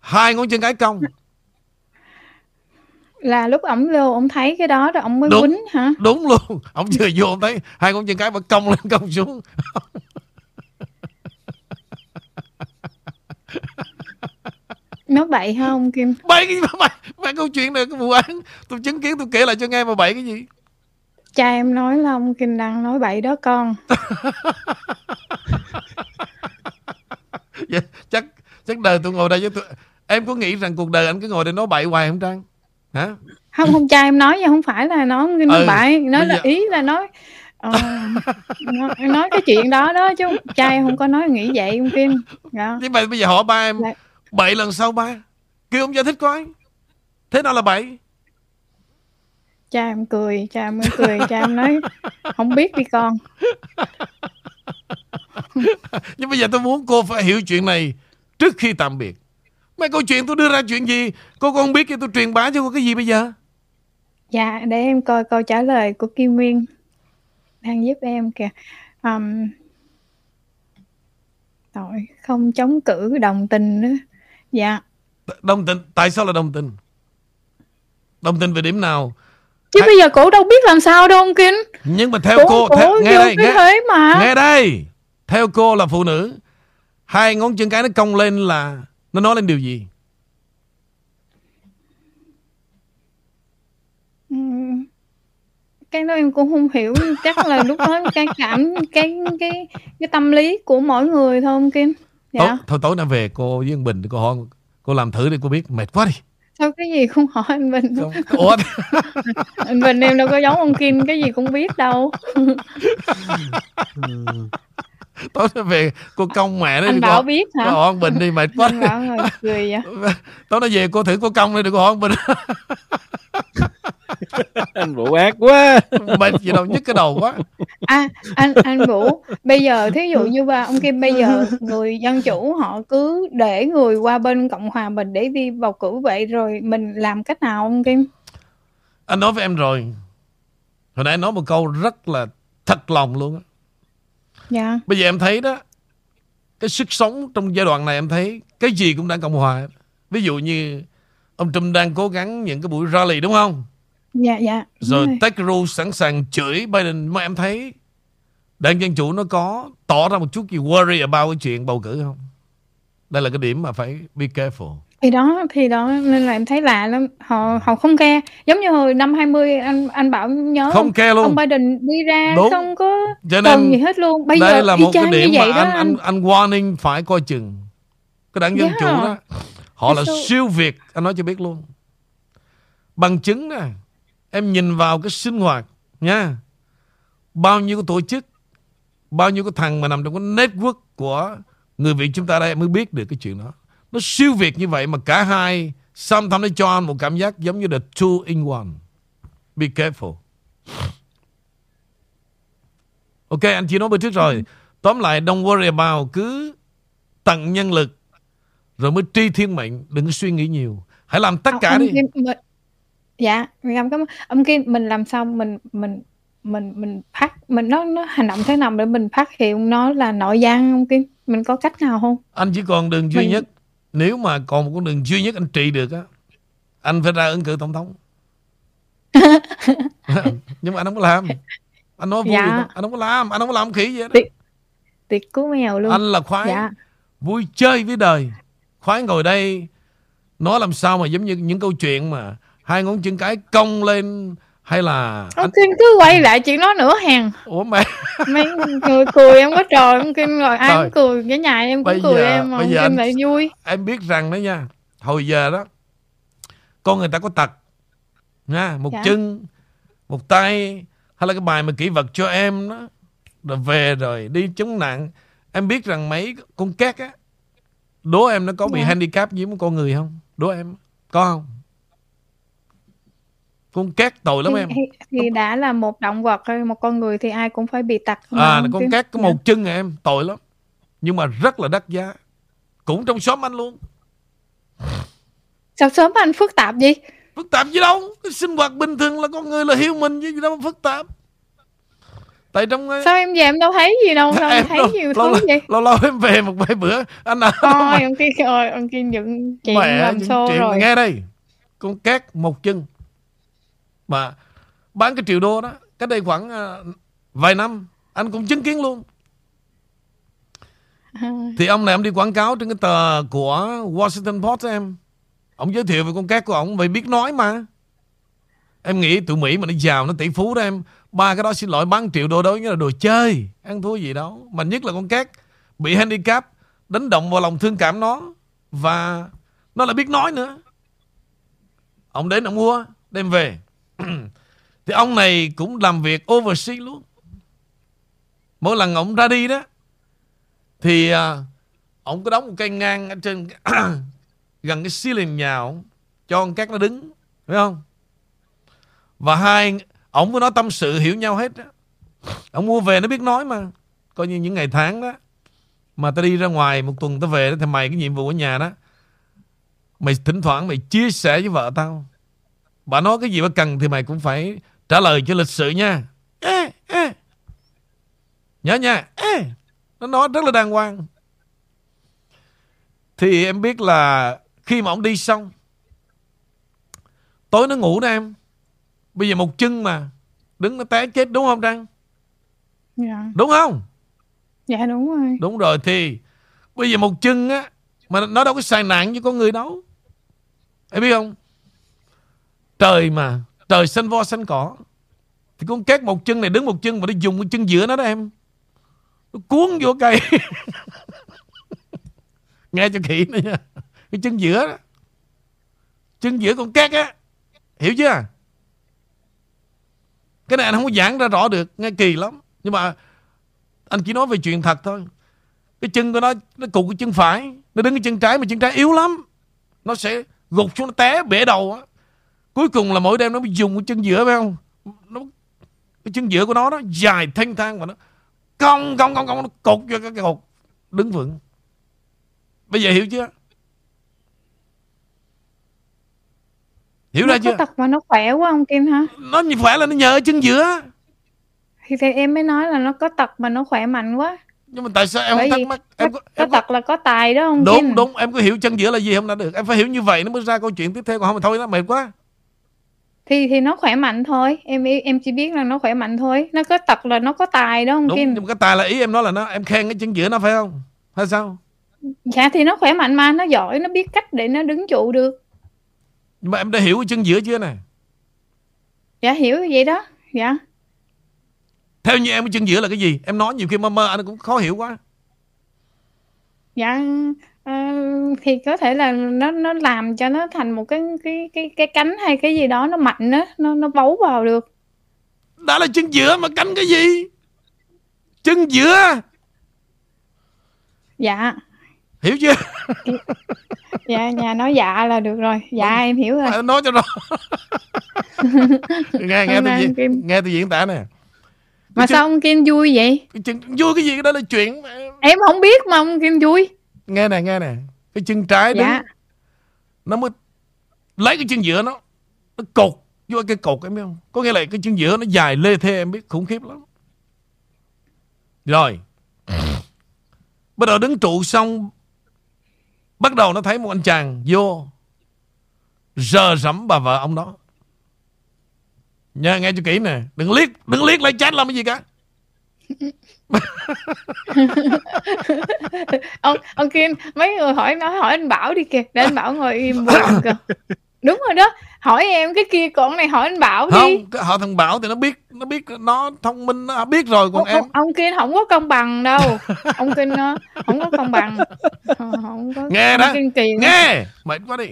hai ngón chân cái cong là lúc ổng vô ổng thấy cái đó rồi ổng mới Đúng. quýnh hả? Đúng luôn. Ông vừa vô ông thấy hai ngón chân cái mà cong lên cong xuống. Nói bậy hả ông Kim? Bậy cái gì mà bậy? Bậy câu chuyện này cái vụ án. Tôi chứng kiến tôi kể lại cho nghe mà bậy cái gì? Cha em nói là ông Kim đang nói bậy đó con. Dạ, chắc chắc đời tôi ngồi đây với tôi. Em có nghĩ rằng cuộc đời anh cứ ngồi đây nói bậy hoài không Trang hả? Không không cha em nói vậy không phải là nó Kim nói Ừ, bậy nói là giờ- ý là nói ờ, nói, cái chuyện đó đó chứ cha em không có nói nghĩ vậy ông Kim dạ. nhưng mà bây giờ hỏi ba em Lại- bậy lần sau ba? Kêu ông giải thích coi. Thế nào là bậy? Cha em cười cha em cười cha em nói không biết đi con. Nhưng bây giờ tôi muốn cô phải hiểu chuyện này trước khi tạm biệt mấy câu chuyện tôi đưa ra chuyện gì? Cô không biết thì tôi truyền bá cho cô cái gì bây giờ? Dạ để em coi câu trả lời của Kim Nguyên đang giúp em kìa. Um, tội không chống cử đồng tình nữa. Dạ. Đồng tình tại sao là đồng tình? Đồng tình về điểm nào? Chứ Hay- bây giờ cổ đâu biết làm sao đâu ông Kim nhưng mà theo cổ cô cổ theo, nghe đây nghe, thế mà. nghe đây. Theo cô là phụ nữ. Hai ngón chân cái nó cong lên là nó nói lên điều gì? Ừ. cái đó em cũng không hiểu. Chắc là lúc đó cái cảm cái cái cái tâm lý của mỗi người thôi ông Kim? Tối, dạ thôi tối nay về cô với anh Bình cô hỏi cô làm thử đi cô biết mệt quá đi. Sao cái gì cũng hỏi anh Bình? Không- ủa? Anh Bình em đâu có giống ông Kim cái gì cũng biết đâu tối nay về cô cong mẹ đó anh đi Bảo cô biết cô hả? hỏi anh Bình đi mệt quá anh Bảo cười vậy. Tối nay về cô thử cô cong đi đừng có hỏi anh Bình. Anh bộ ác quá. Mệt gì đâu nhức cái đầu quá. À anh anh Vũ bây giờ thí dụ như ba ông Kim bây giờ người dân chủ họ cứ để người qua bên cộng hòa mình để đi bầu cử vậy rồi mình làm cách nào ông Kim? Anh nói với em rồi. Hồi nãy anh nói một câu rất là thật lòng luôn á dạ. Bây giờ em thấy đó cái sức sống trong giai đoạn này em thấy cái gì cũng đang cộng hòa. Ví dụ như ông Trump đang cố gắng những cái buổi rally đúng không? Dạ dạ rồi. Ted Cruz sẵn sàng chửi Biden. Mà em thấy đảng dân chủ nó có tỏ ra một chút gì worry about cái chuyện bầu cử không? Đây là cái điểm mà phải be careful Thì đó, thì đó, nên là em thấy lạ lắm, họ họ không care. Giống như hồi năm 20 anh anh Bảo nhớ Không care Ông luôn. Biden đi ra Đúng. không có Cho cần gì nên hết luôn. Bây đây giờ là y một cái chang như điểm mà vậy đó anh anh. anh anh warning phải coi chừng. Cái đảng Dân Chủ Yeah. đó, họ là siêu việt, anh nói cho biết luôn. Bằng chứng nè, em nhìn vào cái sinh hoạt nha. Bao nhiêu cái tổ chức, bao nhiêu cái thằng mà nằm trong cái network của người Việt chúng ta đây em mới biết được cái chuyện đó. Nó siêu việt như vậy mà cả hai sometimes nó cho anh một cảm giác giống như the two in one. Be careful. Ok, anh chỉ nói bữa trước rồi. Tóm lại, don't worry about. Cứ tận nhân lực rồi mới tri thiên mệnh. Đừng suy nghĩ nhiều. Hãy làm tất cả đi. Mình dạ, mình cảm ơn. Ông Kim mình làm sao mình mình mình mình phát mình nó nó hành động thế nào để mình phát hiện nó là nội gian ông Kim? Mình có cách nào không? Anh chỉ còn đường duy Mình nhất. Nếu mà còn một con đường duy nhất anh trị được á, anh phải ra ứng cử tổng thống. Nhưng mà anh không có làm. Anh nói vui Dạ. đó. Anh không có làm. Anh không có làm khỉ gì hết. Tiệt tiệt cú mèo luôn. Anh là khoái Dạ. vui chơi với đời. Khoái ngồi đây nói làm sao mà giống như những câu chuyện mà hai ngón chân cái cong lên hay là Ông Kim cứ quay lại chuyện đó nữa hàng. ủa mẹ Mấy người cười em có trời ông Kim rồi ai Rồi. cũng cười cái nhà em cũng Bây cười giờ- em mà bây ông giờ Kim anh- lại vui. em biết rằng đó nha hồi giờ đó con người ta có tật nha một Dạ. chân một tay hay là cái bài mà kỹ vật cho em đó rồi về rồi đi chống nạn em biết rằng mấy con két á đố em nó có bị Dạ. handicap như một con người không đố em có không con két tội lắm Thì, em thì, đã là một động vật hay một con người thì ai cũng phải bị tật à ông con Kim. két có Dạ. một chân à em tội lắm nhưng mà rất là đắt giá cũng trong xóm anh luôn Sao sớm anh phức tạp gì? phức tạp gì đâu cái sinh hoạt bình thường là con người là hiếu mình chứ gì đâu mà phức tạp tại trong ờ, Sao em về em đâu thấy gì đâu, sao em thấy lâu, nhiều lâu, thứ lâu, vậy? lâu lâu em về một vài bữa anh nào Thôi ông kia rồi, ông kia dựng chuyện làm những xô rồi. nghe đây con két một chân mà bán cái triệu đô đó cách đây khoảng ờ, vài năm anh cũng chứng kiến luôn. Thì ông này ông đi quảng cáo trên cái tờ của Washington Post em. Ông giới thiệu về con két của ông vậy biết nói mà. Em nghĩ tụi Mỹ mà nó giàu nó tỷ phú đó em ba cái đó xin lỗi bán triệu đô đó như là đồ chơi ăn thua gì đâu. Mà nhất là con két bị handicap đánh động vào lòng thương cảm nó và nó lại biết nói nữa. Ông đến ông mua đem về thì ông này cũng làm việc overseas luôn. Mỗi lần ông ra đi đó, thì à, ông có đóng một cây ngang ở trên gần cái ceiling nhà ông, cho ông cát nó đứng, phải không? Và hai, ông với nó tâm sự hiểu nhau hết á ông mua về nó biết nói mà, coi như những ngày tháng đó. Mà ta đi ra ngoài một tuần ta về đó, thì mày cái nhiệm vụ ở nhà đó. Mày thỉnh thoảng mày chia sẻ với vợ tao bà nói cái gì bà cần thì mày cũng phải trả lời cho lịch sự nha ê, ê. nhớ nha ê. nó nói rất là đàng hoàng thì em biết là khi mà ông đi xong tối nó ngủ đó em bây giờ một chân mà đứng nó té chết đúng không Trăng dạ. đúng không dạ đúng rồi. đúng rồi thì bây giờ một chân á mà nó đâu có xài nặng như con người đâu em biết không trời mà, trời xanh vo xanh cỏ. Thì con két một chân này, đứng một chân mà nó dùng cái chân giữa nó đó em. Nó cuốn vô cây. Nghe cho kỹ nữa nha. Cái chân giữa đó. Chân giữa con két á. Hiểu chưa? Cái này anh không có giảng ra rõ được, nghe kỳ lắm. Nhưng mà anh chỉ nói về chuyện thật thôi. Cái chân của nó nó cụt cái chân phải. Nó đứng cái chân trái mà chân trái yếu lắm. Nó sẽ gục xuống, nó té bể đầu á cuối cùng là mỗi đêm nó mới dùng cái chân giữa phải không? Nó cái chân giữa của nó nó dài thanh thang và nó cong cong cong cong nó cột vô cái cột đứng vững. Bây giờ hiểu chưa? Hiểu nó ra có chưa? tật mà nó khỏe quá ông Kim hả? nó như phải là nó nhờ ở chân giữa. Thì, thì em mới nói là nó có tật mà nó khỏe mạnh quá. nhưng mà tại sao em Bởi không thắc mắc? em có, em có, tật là có tài đó ông đúng Kim. đúng em có hiểu chân giữa là gì không đã được. Em phải hiểu như vậy nó mới ra câu chuyện tiếp theo còn không thì thôi nó mệt quá Thì thì nó khỏe mạnh thôi. Em em chỉ biết là nó khỏe mạnh thôi. Nó có tật là nó có tài đó ông đúng Kim. nhưng mà cái tài là ý em nói là nó em khen cái chân giữa nó phải không hay sao Dạ thì nó khỏe mạnh mà, nó giỏi, nó biết cách để nó đứng trụ được. Nhưng mà em đã hiểu cái chân giữa chưa nè? Dạ hiểu vậy đó. Dạ. Theo như em cái chân giữa là cái gì? Em nói nhiều khi mơ mơ anh cũng khó hiểu quá. Dạ thì có thể là nó nó làm cho nó thành một cái cái cái cái cánh hay cái gì đó nó mạnh á, nó nó bấu vào được. Đã là chân giữa mà cánh cái gì? Chân giữa. Dạ. Hiểu chưa? Dạ nhà nói dạ là được rồi. Dạ em hiểu rồi. Nói cho rõ. nghe nghe tôi diễn, Kim- nghe tôi diễn tả nè. Mà sao ông Kim vui vậy? Chân vui cái gì cái đó là chuyện Em không biết mà ông Kim vui. nghe nè nghe nè. Cái chân trái đứng Dạ. nó mới lấy cái chân giữa nó nó cột vô cái cột em biết không? Có nghĩa là cái chân giữa nó dài lê thê em biết khủng khiếp lắm. Rồi. Bắt đầu đứng trụ xong bắt đầu nó thấy một anh chàng vô rờ rẫm bà vợ ông đó. Nha nghe cho kỹ nè, đừng liếc, đừng liếc lại chat làm cái gì cả. ông ông Kim mấy người hỏi nói hỏi anh Bảo đi kìa. Để anh Bảo ngồi im buồn kìa đúng rồi đó. Hỏi em cái kia còn này hỏi anh Bảo đi. Không, họ thằng Bảo thì nó biết, nó biết nó thông minh nó biết rồi còn ông, em ông, Kim không có công bằng đâu. Ông Kim nó không có công bằng. Ờ, không có Nghe đó, nghe! Mệt quá đi.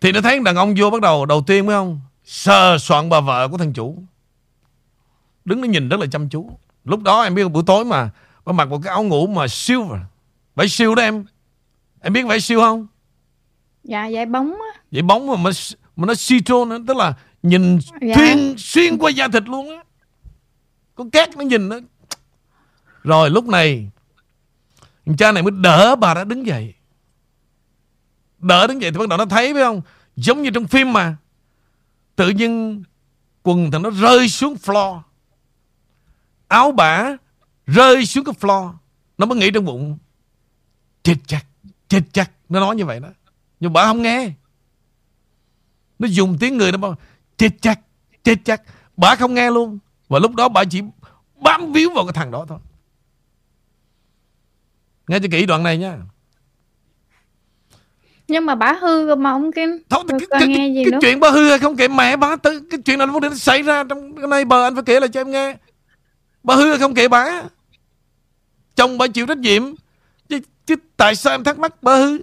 Thì nó thấy đàn ông vô bắt đầu đầu tiên phải không? Sờ soạn bà vợ của thằng chủ. Đứng nó nhìn rất là chăm chú lúc đó em biết buổi tối mà bà mặc một cái áo ngủ mà mà vải siêu đó em. Em biết vải siêu không? Dạ giải bóng á. Vậy bóng mà mà, mà nó citron nữa tức là nhìn Dạ. xuyên xuyên qua da thịt luôn á. Con két nó nhìn nó rồi lúc này cha này mới đỡ bà đã đứng dậy. Đỡ đứng dậy thì bắt đầu nó thấy phải không? Giống như trong phim mà. Tự nhiên quần thằng nó rơi xuống floor áo bả rơi xuống cái floor. Nó mới nghĩ trong bụng chết chắc chết chắc. Nó nói như vậy đó. Nhưng bà không nghe. Nó dùng tiếng người nó bảo chết chắc chết chắc. Bà không nghe luôn. Và lúc đó bà chỉ bám víu vào cái thằng đó thôi. Nghe cho kỹ đoạn này nha. Nhưng mà bả hư rồi mà ông Kim. Thôi, cái, cái, nghe cái, gì cái nữa? chuyện bà hư hay không kệ mẹ bà tư cái chuyện này nó xảy ra trong cái này bờ anh phải kể lại cho em nghe bà hư không kệ bà. Chồng bà chịu trách nhiệm. Chứ, chứ tại sao em thắc mắc bà hư?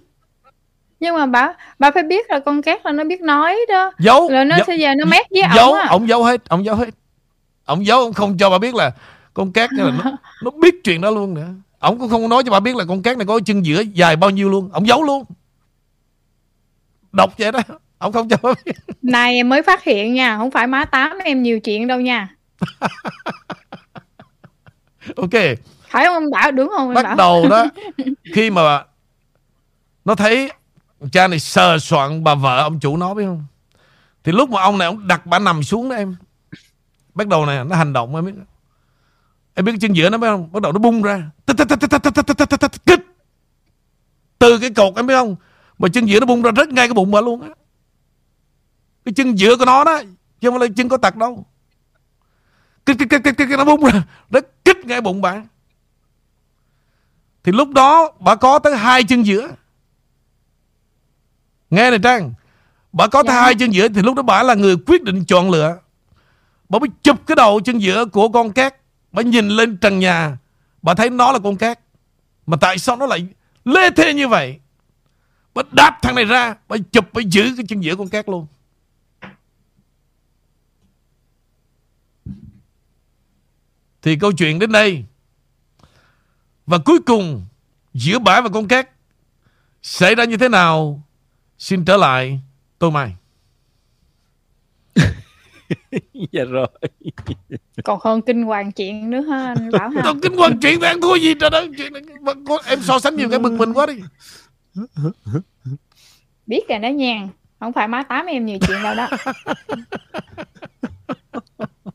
Nhưng mà bà bà phải biết là con két là nó biết nói đó. Giấu. Rồi nó giấu, sẽ giờ nó mét với giấu. á. Ông giấu hết ông giấu hết. Ông giấu ông không cho bà biết là con cát là nó, nó biết chuyện đó luôn nữa ông cũng không nói cho bà biết là con cát này có chân giữa dài bao nhiêu luôn. Ông giấu luôn. Độc vậy đó. Ông không cho bà biết. Này em mới phát hiện nha không phải má tám em nhiều chuyện đâu nha ok phải không ông bảo đúng không bắt bảo. đầu đó khi mà nó thấy cha này sờ soạn bà vợ ông chủ nó biết không thì lúc mà ông này ông đặt bà nằm xuống đó em bắt đầu này nó hành động em biết em biết chân giữa nó biết không bắt đầu nó bung ra từ cái cột em biết không mà chân giữa nó bung ra rất ngay cái bụng bà luôn á cái chân giữa của nó đó chứ không phải là chân có tật đâu kích kích kích kích, kích nó bung ra. Nó kích ngay bụng bà thì lúc đó bà có tới hai chân giữa. Nghe này Trang. Bà có tới Dạ. hai chân giữa Thì lúc đó bà là người quyết định chọn lựa. Bà mới chụp cái đầu chân giữa của con cát. Bà nhìn lên trần nhà. Bà thấy nó là con cát. Mà tại sao nó lại lê thê như vậy? Bà đạp thằng này ra. Bà chụp bà giữ cái chân giữa con cát luôn Thì câu chuyện đến đây. Và cuối cùng Giữa bả và con cát Xảy ra như thế nào? Xin trở lại tôi Mai. Dạ rồi. Còn hơn kinh hoàng chuyện nữa ha anh Bảo ha. Còn kinh hoàng chuyện thì ăn thua gì? Trời đất chuyện này, mà có- Em so sánh nhiều cái bực mình quá đi. Biết rồi đó nha. Không phải má tám em nhiều chuyện đâu đó